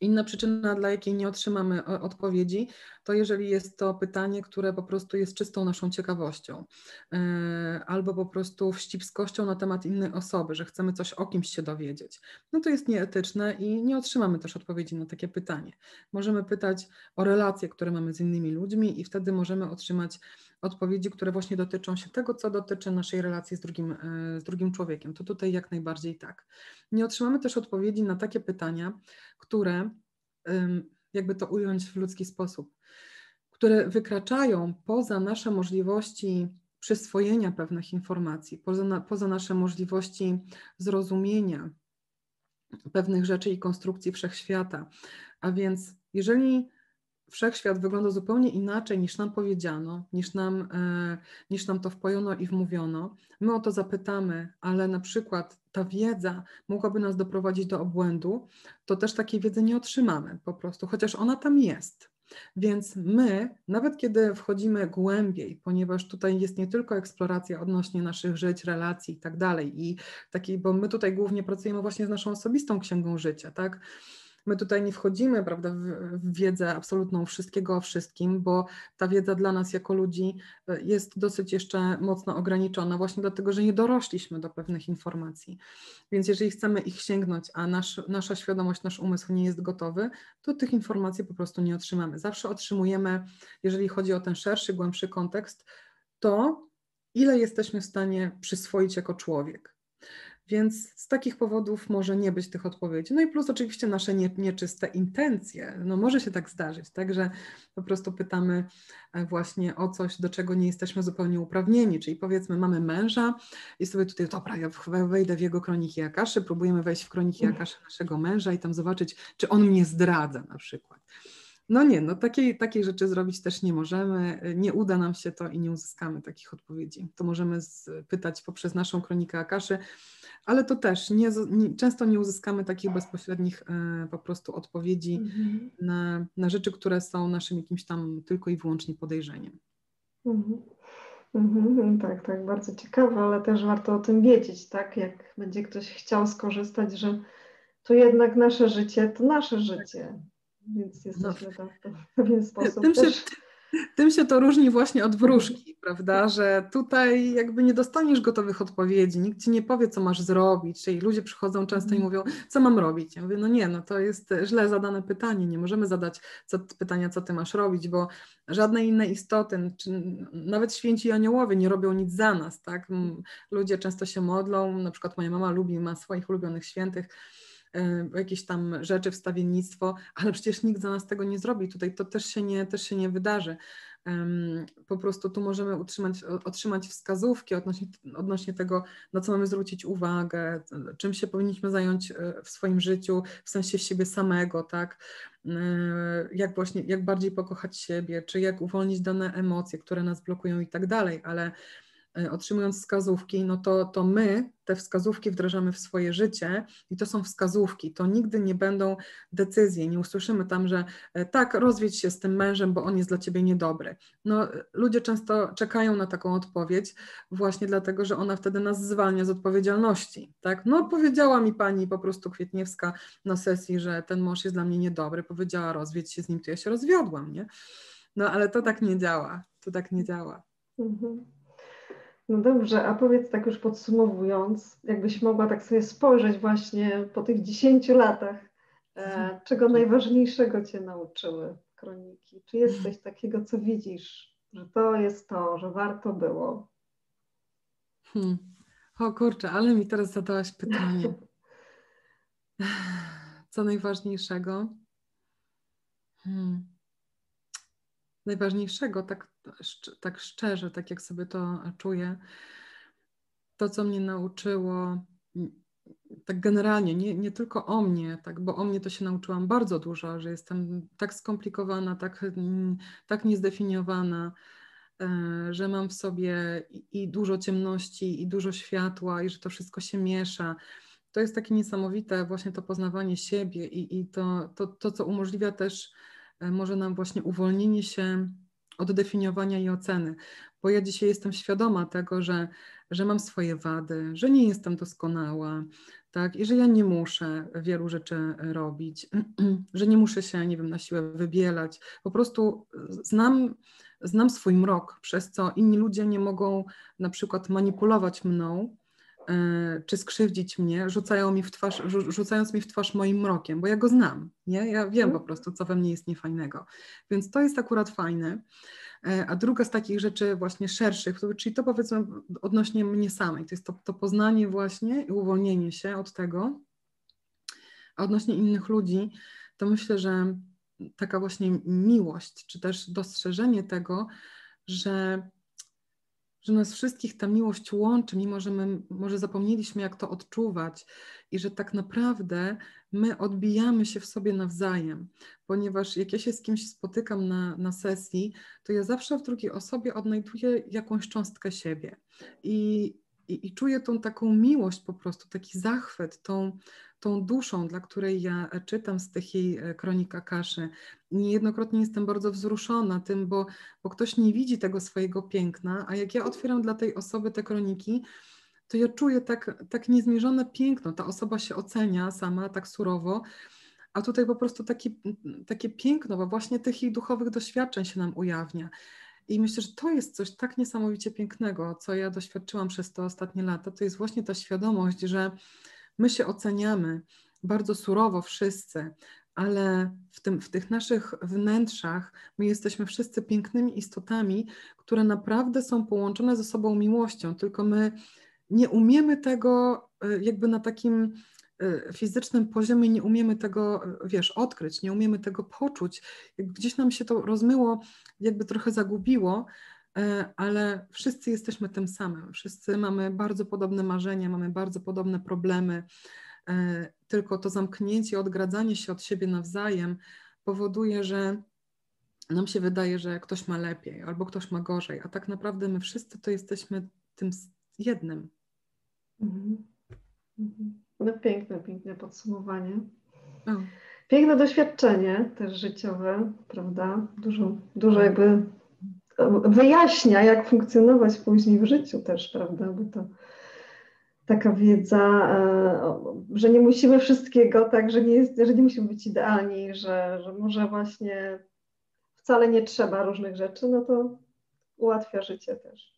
Inna przyczyna, dla jakiej nie otrzymamy e, odpowiedzi, to jeżeli jest to pytanie, które po prostu jest czystą naszą ciekawością, e, albo po prostu wścibskością na temat innej osoby, że chcemy coś o kimś się dowiedzieć. No to jest nieetyczne i nie otrzymamy też odpowiedzi na takie pytanie. Możemy pytać o relacje, które mamy z innymi ludźmi i wtedy możemy otrzymać odpowiedzi, które właśnie dotyczą się tego, co dotyczy naszej relacji z drugim, e, z drugim człowiekiem. To tutaj jak najbardziej tak. Nie otrzymamy też odpowiedzi na takie pytania, które, jakby to ująć w ludzki sposób, które wykraczają poza nasze możliwości przyswojenia pewnych informacji, poza, na, poza nasze możliwości zrozumienia pewnych rzeczy i konstrukcji wszechświata. A więc, jeżeli wszechświat wygląda zupełnie inaczej niż nam powiedziano, niż nam, e, niż nam to wpojono i wmówiono. My o to zapytamy, ale na przykład ta wiedza mogłaby nas doprowadzić do obłędu, to też takiej wiedzy nie otrzymamy po prostu, chociaż ona tam jest. Więc my, nawet kiedy wchodzimy głębiej, ponieważ tutaj jest nie tylko eksploracja odnośnie naszych żyć, relacji i tak dalej, i takiej, bo my tutaj głównie pracujemy właśnie z naszą osobistą księgą życia, tak? My tutaj nie wchodzimy prawda, w, wiedzę absolutną wszystkiego o wszystkim, bo ta wiedza dla nas jako ludzi e, jest dosyć jeszcze mocno ograniczona, właśnie dlatego, że nie dorośliśmy do pewnych informacji. Więc jeżeli chcemy ich sięgnąć, a nasz, nasza świadomość, nasz umysł nie jest gotowy, to tych informacji po prostu nie otrzymamy. Zawsze otrzymujemy, jeżeli chodzi o ten szerszy, głębszy kontekst, to ile jesteśmy w stanie przyswoić jako człowiek. Więc z takich powodów może nie być tych odpowiedzi. No i plus oczywiście nasze nie, nieczyste intencje. No może się tak zdarzyć, tak, że po prostu pytamy e, właśnie o coś, do czego nie jesteśmy zupełnie uprawnieni, czyli powiedzmy mamy męża i sobie tutaj, dobra, ja wejdę w jego kroniki Akaszy, próbujemy wejść w kroniki Akaszy naszego męża i tam zobaczyć, czy on mnie zdradza na przykład. No nie, no takiej, takiej rzeczy zrobić też nie możemy, nie uda nam się to i nie uzyskamy takich odpowiedzi. To możemy pytać poprzez naszą kronikę Akaszy, ale to też nie, nie, często nie uzyskamy takich bezpośrednich e, po prostu odpowiedzi mhm. na, na rzeczy, które są naszym jakimś tam tylko i wyłącznie podejrzeniem. Mhm. Mhm, tak, tak, bardzo ciekawe, ale też warto o tym wiedzieć, tak? Jak będzie ktoś chciał skorzystać, że to jednak nasze życie to nasze życie. Więc jesteśmy no, tak w pewien sposób. Tym też... się, tym się to różni właśnie od wróżki, prawda? Że tutaj jakby nie dostaniesz gotowych odpowiedzi, nikt ci nie powie, co masz zrobić. Czyli ludzie przychodzą często i mhm. mówią, co mam robić? Ja mówię, no nie, no to jest źle zadane pytanie. Nie możemy zadać co, pytania, co ty masz robić, bo żadne inne istoty, czy nawet święci aniołowie nie robią nic za nas, tak? Ludzie często się modlą, na przykład moja mama lubi, ma swoich ulubionych świętych jakieś tam rzeczy, wstawiennictwo, ale przecież nikt za nas tego nie zrobi. Tutaj to też się nie, też się nie wydarzy. Po prostu tu możemy utrzymać, otrzymać wskazówki odnośnie, odnośnie tego, na co mamy zwrócić uwagę, czym się powinniśmy zająć e, w swoim życiu, w sensie siebie samego, tak? E, jak właśnie, jak bardziej pokochać siebie, czy jak uwolnić dane emocje, które nas blokują i tak dalej, ale otrzymując wskazówki, no to, to my te wskazówki wdrażamy w swoje życie i to są wskazówki, to nigdy nie będą decyzje, nie usłyszymy tam, że e, tak, rozwiedź się z tym mężem, bo on jest dla ciebie niedobry. No, ludzie często czekają na taką odpowiedź właśnie dlatego, że ona wtedy nas zwalnia z odpowiedzialności, tak? No, powiedziała mi pani po prostu Kwietniewska na sesji, że ten mąż jest dla mnie niedobry, powiedziała rozwiedź się z nim, to ja się rozwiodłam, nie? No ale to tak nie działa. To tak nie działa. Mhm. No dobrze, a powiedz tak już podsumowując, jakbyś mogła tak sobie spojrzeć właśnie po tych 10 latach, e, mhm. czego najważniejszego Cię nauczyły kroniki? Czy jest coś takiego, co widzisz, że to jest to, że warto było? Hmm. O kurczę, ale mi teraz zadałaś pytanie. Co najważniejszego? Hmm. Najważniejszego, tak, tak szczerze, tak jak sobie to czuję, to, co mnie nauczyło, tak generalnie, nie, nie tylko o mnie, tak, bo o mnie to się nauczyłam bardzo dużo, że jestem tak skomplikowana, tak, tak niezdefiniowana, e, że mam w sobie i dużo ciemności, i dużo światła, i że to wszystko się miesza. To jest takie niesamowite właśnie to poznawanie siebie i, i to, to, to, co umożliwia też e, może nam właśnie uwolnienie się od definiowania i oceny. Bo ja dzisiaj jestem świadoma tego, że, że mam swoje wady, że nie jestem doskonała, tak, i że ja nie muszę wielu rzeczy robić, że nie muszę się, nie wiem, na siłę wybielać. Po prostu znam, znam swój mrok, przez co inni ludzie nie mogą na przykład manipulować mną, czy skrzywdzić mnie, rzucają mi w twarz, rzucając mi w twarz moim mrokiem, bo ja go znam, nie? Ja wiem po prostu, co we mnie jest niefajnego. Więc to jest akurat fajne. E, a druga z takich rzeczy właśnie szerszych, czyli to powiedzmy odnośnie mnie samej, to jest to, to poznanie właśnie i uwolnienie się od tego. A odnośnie innych ludzi, to myślę, że taka właśnie miłość, czy też dostrzeżenie tego, że że nas wszystkich ta miłość łączy, mimo że my może zapomnieliśmy, jak to odczuwać, i że tak naprawdę my odbijamy się w sobie nawzajem, ponieważ jak ja się z kimś spotykam na, na sesji, to ja zawsze w drugiej osobie odnajduję jakąś cząstkę siebie. I, i, i czuję tą taką miłość po prostu, taki zachwyt, tą, tą duszą, dla której ja czytam z tej e, kronika kaszy. Niejednokrotnie jestem bardzo wzruszona tym, bo, bo ktoś nie widzi tego swojego piękna, a jak ja otwieram dla tej osoby te kroniki, to ja czuję tak, tak niezmierzone piękno. Ta osoba się ocenia sama tak surowo, a tutaj po prostu takie, takie piękno, bo właśnie tych jej duchowych doświadczeń się nam ujawnia. I myślę, że to jest coś tak niesamowicie pięknego, co ja doświadczyłam przez te ostatnie lata. To jest właśnie ta świadomość, że my się oceniamy bardzo surowo wszyscy, ale w, tym, w tych naszych wnętrzach my jesteśmy wszyscy pięknymi istotami, które naprawdę są połączone ze sobą miłością, tylko my nie umiemy tego e, jakby na takim e, fizycznym poziomie nie umiemy tego, wiesz, odkryć, nie umiemy tego poczuć. Gdzieś nam się to rozmyło, jakby trochę zagubiło, e, ale wszyscy jesteśmy tym samym. Wszyscy mamy bardzo podobne marzenia, mamy bardzo podobne problemy. Tylko to zamknięcie, odgradzanie się od siebie nawzajem powoduje, że nam się wydaje, że ktoś ma lepiej albo ktoś ma gorzej, a tak naprawdę my wszyscy to jesteśmy tym jednym. Mhm. Mhm. No piękne, piękne podsumowanie. O. Piękne doświadczenie też życiowe, prawda? Dużo, dużo jakby wyjaśnia, jak funkcjonować później w życiu też, prawda? Bo to taka wiedza, e, że nie musimy wszystkiego, tak, że nie, jest, że nie musimy być idealni, że, że może właśnie wcale nie trzeba różnych rzeczy, no to ułatwia życie też.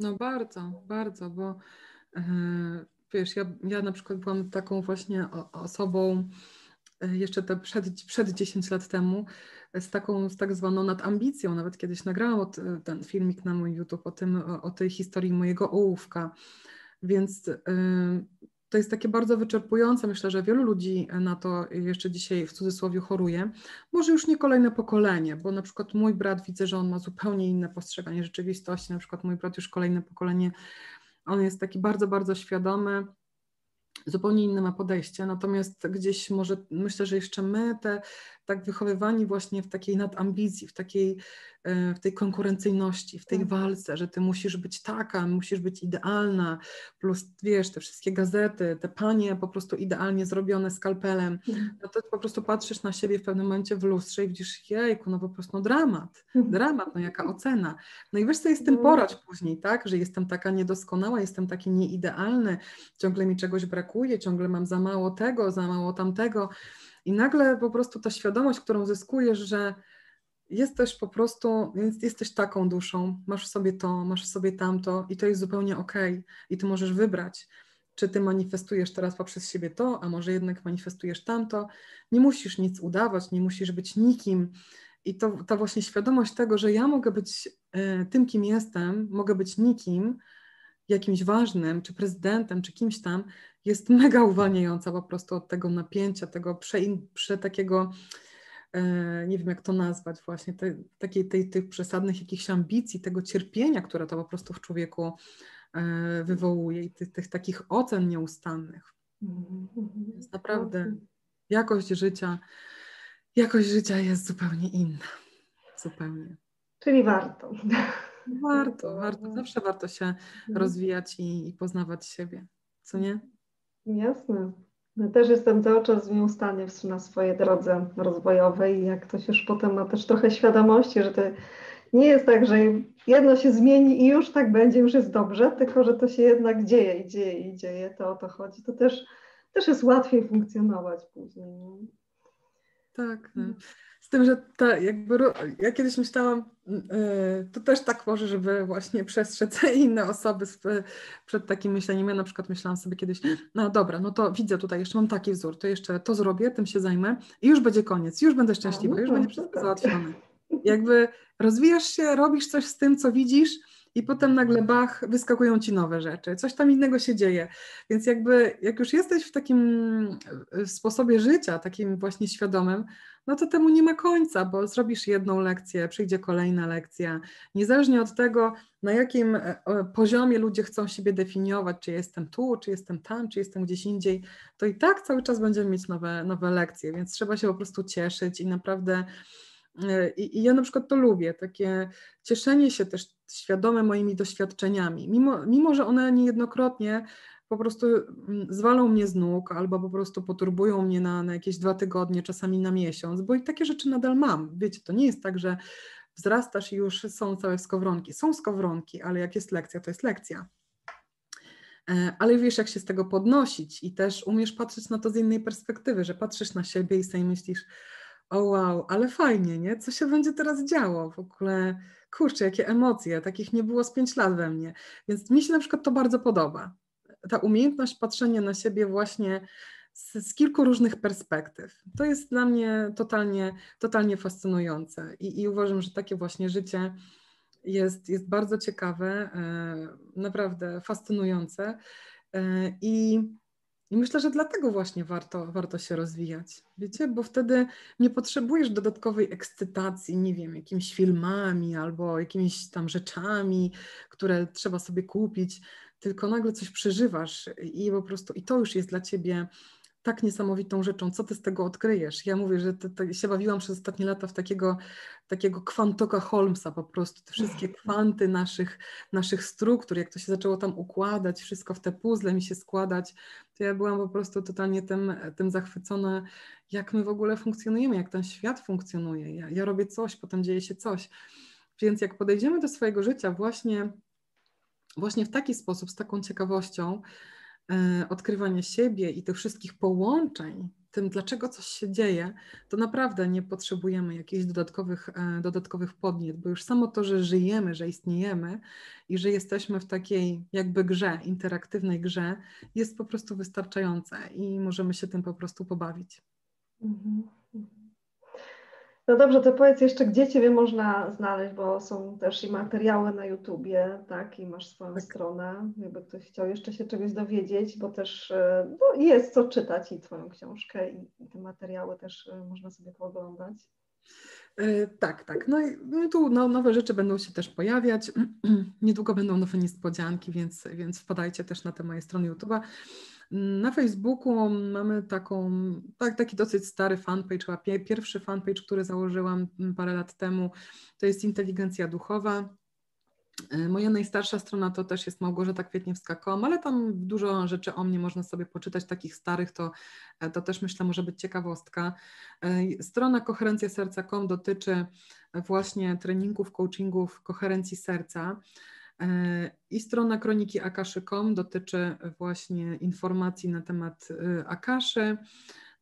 No bardzo, bardzo, bo e, wiesz, ja, ja na przykład byłam taką właśnie osobą jeszcze te przed, przed 10 lat temu z taką, z tak zwaną nadambicją, nawet kiedyś nagrałam ten filmik na mój YouTube o tym, o tej historii mojego ołówka, więc y, to jest takie bardzo wyczerpujące. Myślę, że wielu ludzi na to jeszcze dzisiaj w cudzysłowie choruje. Może już nie kolejne pokolenie, bo na przykład mój brat widzę, że on ma zupełnie inne postrzeganie rzeczywistości. Na przykład mój brat już kolejne pokolenie, on jest taki bardzo, bardzo świadomy zupełnie inne ma podejście, natomiast gdzieś może myślę, że jeszcze my te tak wychowywani właśnie w takiej nadambicji, w takiej e, w tej konkurencyjności, w tej tak. walce, że ty musisz być taka, musisz być idealna, plus wiesz, te wszystkie gazety, te panie po prostu idealnie zrobione skalpelem, mhm. no to po prostu patrzysz na siebie w pewnym momencie w lustrze i widzisz, jejku, no po prostu no dramat, mhm. dramat, no jaka ocena. No i wiesz, jest z tym no. porać później, tak, że jestem taka niedoskonała, jestem taki nieidealny, ciągle mi czegoś brakuje, ciągle mam za mało tego, za mało tamtego, i nagle po prostu ta świadomość, którą zyskujesz, że jesteś po prostu, jesteś taką duszą, masz w sobie to, masz w sobie tamto i to jest zupełnie okej. Okay. I ty możesz wybrać, czy ty manifestujesz teraz poprzez siebie to, a może jednak manifestujesz tamto. Nie musisz nic udawać, nie musisz być nikim. I to, ta właśnie świadomość tego, że ja mogę być y, tym, kim jestem, mogę być nikim, jakimś ważnym, czy prezydentem, czy kimś tam, jest mega uwalniająca po prostu od tego napięcia, tego prze, prze takiego, e, nie wiem jak to nazwać właśnie, te, takiej, tych przesadnych jakichś ambicji, tego cierpienia, które to po prostu w człowieku e, wywołuje i tych, tych takich ocen nieustannych. Więc naprawdę jakość życia, jakość życia jest zupełnie inna. Zupełnie. Czyli warto. Warto, warto. Zawsze warto się mhm. rozwijać i, i poznawać siebie. Co nie? Jasne. Ja też jestem cały czas nieustannie na swojej drodze rozwojowej i jak ktoś już potem ma też trochę świadomości, że to nie jest tak, że jedno się zmieni i już tak będzie, już jest dobrze, tylko że to się jednak dzieje i dzieje i dzieje, to o to chodzi. To też, też jest łatwiej funkcjonować później. Tak. No. Z tym, że ta, jakby ja kiedyś myślałam, yy, to też tak może, żeby właśnie przestrzec inne osoby przed takim myśleniem. Ja na przykład myślałam sobie kiedyś, no dobra, no to widzę tutaj, jeszcze mam taki wzór, to jeszcze to zrobię, tym się zajmę i już będzie koniec, już będę szczęśliwa, już będzie wszystko załatwione. Jakby rozwijasz się, robisz coś z tym, co widzisz, i potem nagle bach, wyskakują ci nowe rzeczy, coś tam innego się dzieje. Więc jakby jak już jesteś w takim sposobie życia, takim właśnie świadomym, no to temu nie ma końca, bo zrobisz jedną lekcję, przyjdzie kolejna lekcja. Niezależnie od tego, na jakim e, poziomie ludzie chcą siebie definiować, czy jestem tu, czy jestem tam, czy jestem gdzieś indziej, to i tak cały czas będziemy mieć nowe, nowe lekcje, więc trzeba się po prostu cieszyć i naprawdę. E, I, I, ja na przykład to lubię, takie cieszenie się też świadome moimi doświadczeniami, mimo, mimo że one niejednokrotnie po prostu mm, zwalą mnie z nóg albo po prostu poturbują mnie na, na jakieś dwa tygodnie, czasami na miesiąc, bo i takie rzeczy nadal mam. Wiecie, to nie jest tak, że wzrastasz i już są całe skowronki. Są skowronki, ale jak jest lekcja, to jest lekcja. E, ale wiesz, jak się z tego podnosić i też umiesz patrzeć na to z innej perspektywy, że patrzysz na siebie i sobie myślisz, o wow, ale fajnie, nie? Co się będzie teraz działo? W ogóle, kurczę, jakie emocje, takich nie było z pięć lat we mnie. Więc mi się na przykład to bardzo podoba ta umiejętność patrzenia na siebie właśnie z, z, kilku różnych perspektyw. To jest dla mnie totalnie, totalnie fascynujące I, i uważam, że takie właśnie życie jest, jest bardzo ciekawe, e, naprawdę fascynujące e, i, i myślę, że dlatego właśnie warto, warto się rozwijać, wiecie, bo wtedy nie potrzebujesz dodatkowej ekscytacji, nie wiem, jakimiś filmami albo jakimiś tam rzeczami, które trzeba sobie kupić, tylko nagle coś przeżywasz i po prostu, i to już jest dla ciebie tak niesamowitą rzeczą, co ty z tego odkryjesz. Ja mówię, że to, to się bawiłam przez ostatnie lata w takiego, takiego kwantoka Holmesa po prostu, te wszystkie kwanty naszych, naszych struktur, jak to się zaczęło tam układać, wszystko w te puzzle mi się składać, to ja byłam po prostu totalnie tym, tym zachwycona, jak my w ogóle funkcjonujemy, jak ten świat funkcjonuje. Ja, ja robię coś, potem dzieje się coś. Więc jak podejdziemy do swojego życia właśnie właśnie w taki sposób, z taką ciekawością e, odkrywania siebie i tych wszystkich połączeń, tym dlaczego coś się dzieje, to naprawdę nie potrzebujemy jakichś dodatkowych, e, dodatkowych podniet, bo już samo to, że żyjemy, że istniejemy i że jesteśmy w takiej jakby grze, interaktywnej grze, jest po prostu wystarczające i możemy się tym po prostu pobawić. Mhm. No dobrze, to powiedz jeszcze, gdzie Ciebie można znaleźć, bo są też i materiały na YouTubie, tak, i masz swoją tak. stronę, jakby ktoś chciał jeszcze się czegoś dowiedzieć, bo też e, no, jest co czytać i Twoją książkę i, i te materiały też e, można sobie pooglądać. Yy, tak, tak. No i no tu no, nowe rzeczy będą się też pojawiać. Niedługo będą nowe niespodzianki, więc, więc wpadajcie też na te moje strony YouTube'a. Na Facebooku mamy taką, tak, taki dosyć stary fanpage, chyba pierwszy fanpage, który założyłam mm, parę lat temu, to jest Inteligencja Duchowa. E, moja najstarsza strona to też jest Małgorzata Kwietniewska.com, ale tam dużo rzeczy o mnie można sobie poczytać, takich starych, to, e, to też myślę może być ciekawostka. E, strona koherencjaserca.com dotyczy właśnie treningów, coachingów koherencji serca. I strona kroniki akaszy.com dotyczy właśnie informacji na temat y, akaszy,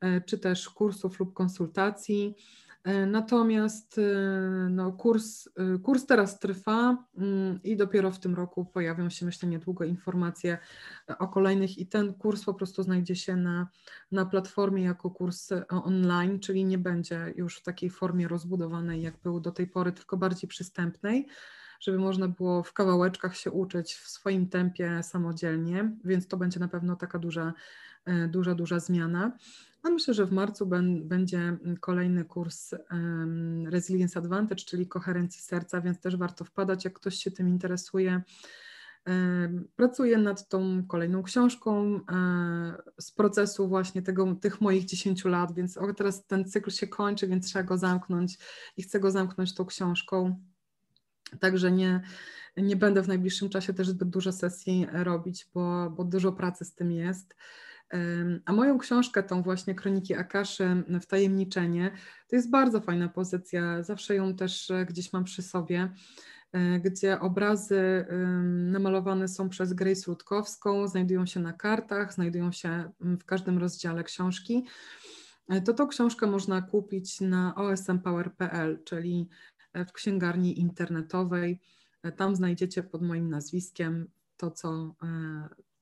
e, czy też kursów lub konsultacji. E, natomiast e, no, kurs, e, kurs teraz trwa mm, i dopiero w tym roku pojawią się, myślę, niedługo informacje o kolejnych i ten kurs po prostu znajdzie się na, na platformie jako kurs online, czyli nie będzie już w takiej formie rozbudowanej, jak był do tej pory, tylko bardziej przystępnej żeby można było w kawałeczkach się uczyć w swoim tempie samodzielnie, więc to będzie na pewno taka duża, duża, duża zmiana. A myślę, że w marcu będzie kolejny kurs Resilience Advantage, czyli koherencji serca, więc też warto wpadać, jak ktoś się tym interesuje. Pracuję nad tą kolejną książką e, z procesu właśnie tego, tych moich 10 lat, więc teraz ten cykl się kończy, więc trzeba go zamknąć i chcę go zamknąć tą książką. Także nie, nie będę w najbliższym czasie też zbyt dużo sesji robić, bo, bo dużo pracy z tym jest. A moją książkę, tą właśnie Kroniki Akaszy, Wtajemniczenie, to jest bardzo fajna pozycja. Zawsze ją też e, gdzieś mam przy sobie, e, gdzie obrazy namalowane są przez Grace Rutkowską, znajdują się na kartach, znajdują się w każdym rozdziale książki. E, to tą książkę można kupić na osmpower.pl, czyli w księgarni internetowej. Tam znajdziecie pod moim nazwiskiem to, co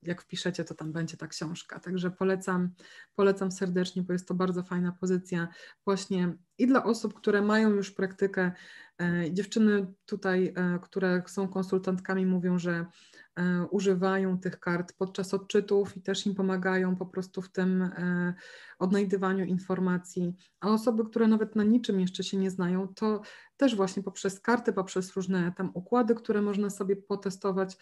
jak wpiszecie, to tam będzie ta książka. Także polecam, polecam serdecznie, bo jest to bardzo fajna pozycja właśnie i dla osób, które mają już praktykę. E, dziewczyny tutaj, e, które są konsultantkami, mówią, że e, używają tych kart podczas odczytów i też im pomagają po prostu w tym odnajdywaniu informacji. A osoby, które nawet na niczym jeszcze się nie znają, to też właśnie poprzez karty, poprzez różne tam układy, które można sobie potestować,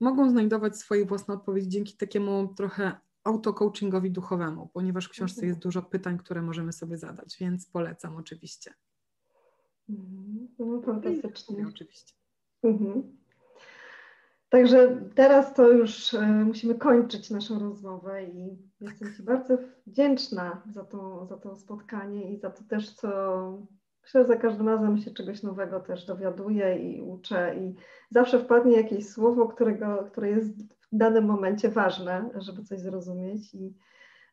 mogą znajdować swoje własne odpowiedzi dzięki takiemu trochę auto-coachingowi duchowemu, ponieważ w książce mhm. jest dużo pytań, które możemy sobie zadać, więc polecam oczywiście. Mhm. No, fantastycznie. Oczywiście. Mhm. Także teraz to już e, musimy kończyć naszą rozmowę i jestem Ci bardzo wdzięczna za to, za to spotkanie i za to też, co Myślę, że za każdym razem się czegoś nowego też dowiaduję i uczę i zawsze wpadnie jakieś słowo, którego, które jest w danym momencie ważne, żeby coś zrozumieć i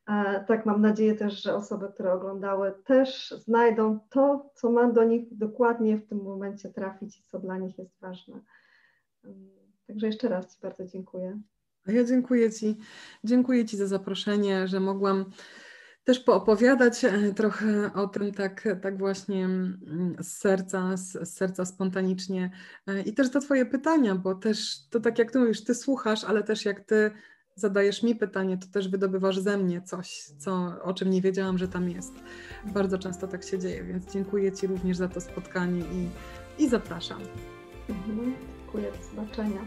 e, tak mam nadzieję też, że osoby, które oglądały też znajdą to, co ma do nich dokładnie w tym momencie trafić i co dla nich jest ważne. Także jeszcze raz Ci bardzo dziękuję. Ja dziękuję Ci. Dziękuję Ci za zaproszenie, że mogłam też poopowiadać e, trochę o tym tak, tak właśnie mm, z serca, z, z, serca spontanicznie e, i też za Twoje pytania, bo też to tak jak Ty mówisz, Ty słuchasz, ale też jak Ty zadajesz mi pytanie, to też wydobywasz ze mnie coś, co, o czym nie wiedziałam, że tam jest. Bardzo często tak się dzieje, więc dziękuję Ci również za to spotkanie i, i zapraszam. Mhm, dziękuję, do zobaczenia.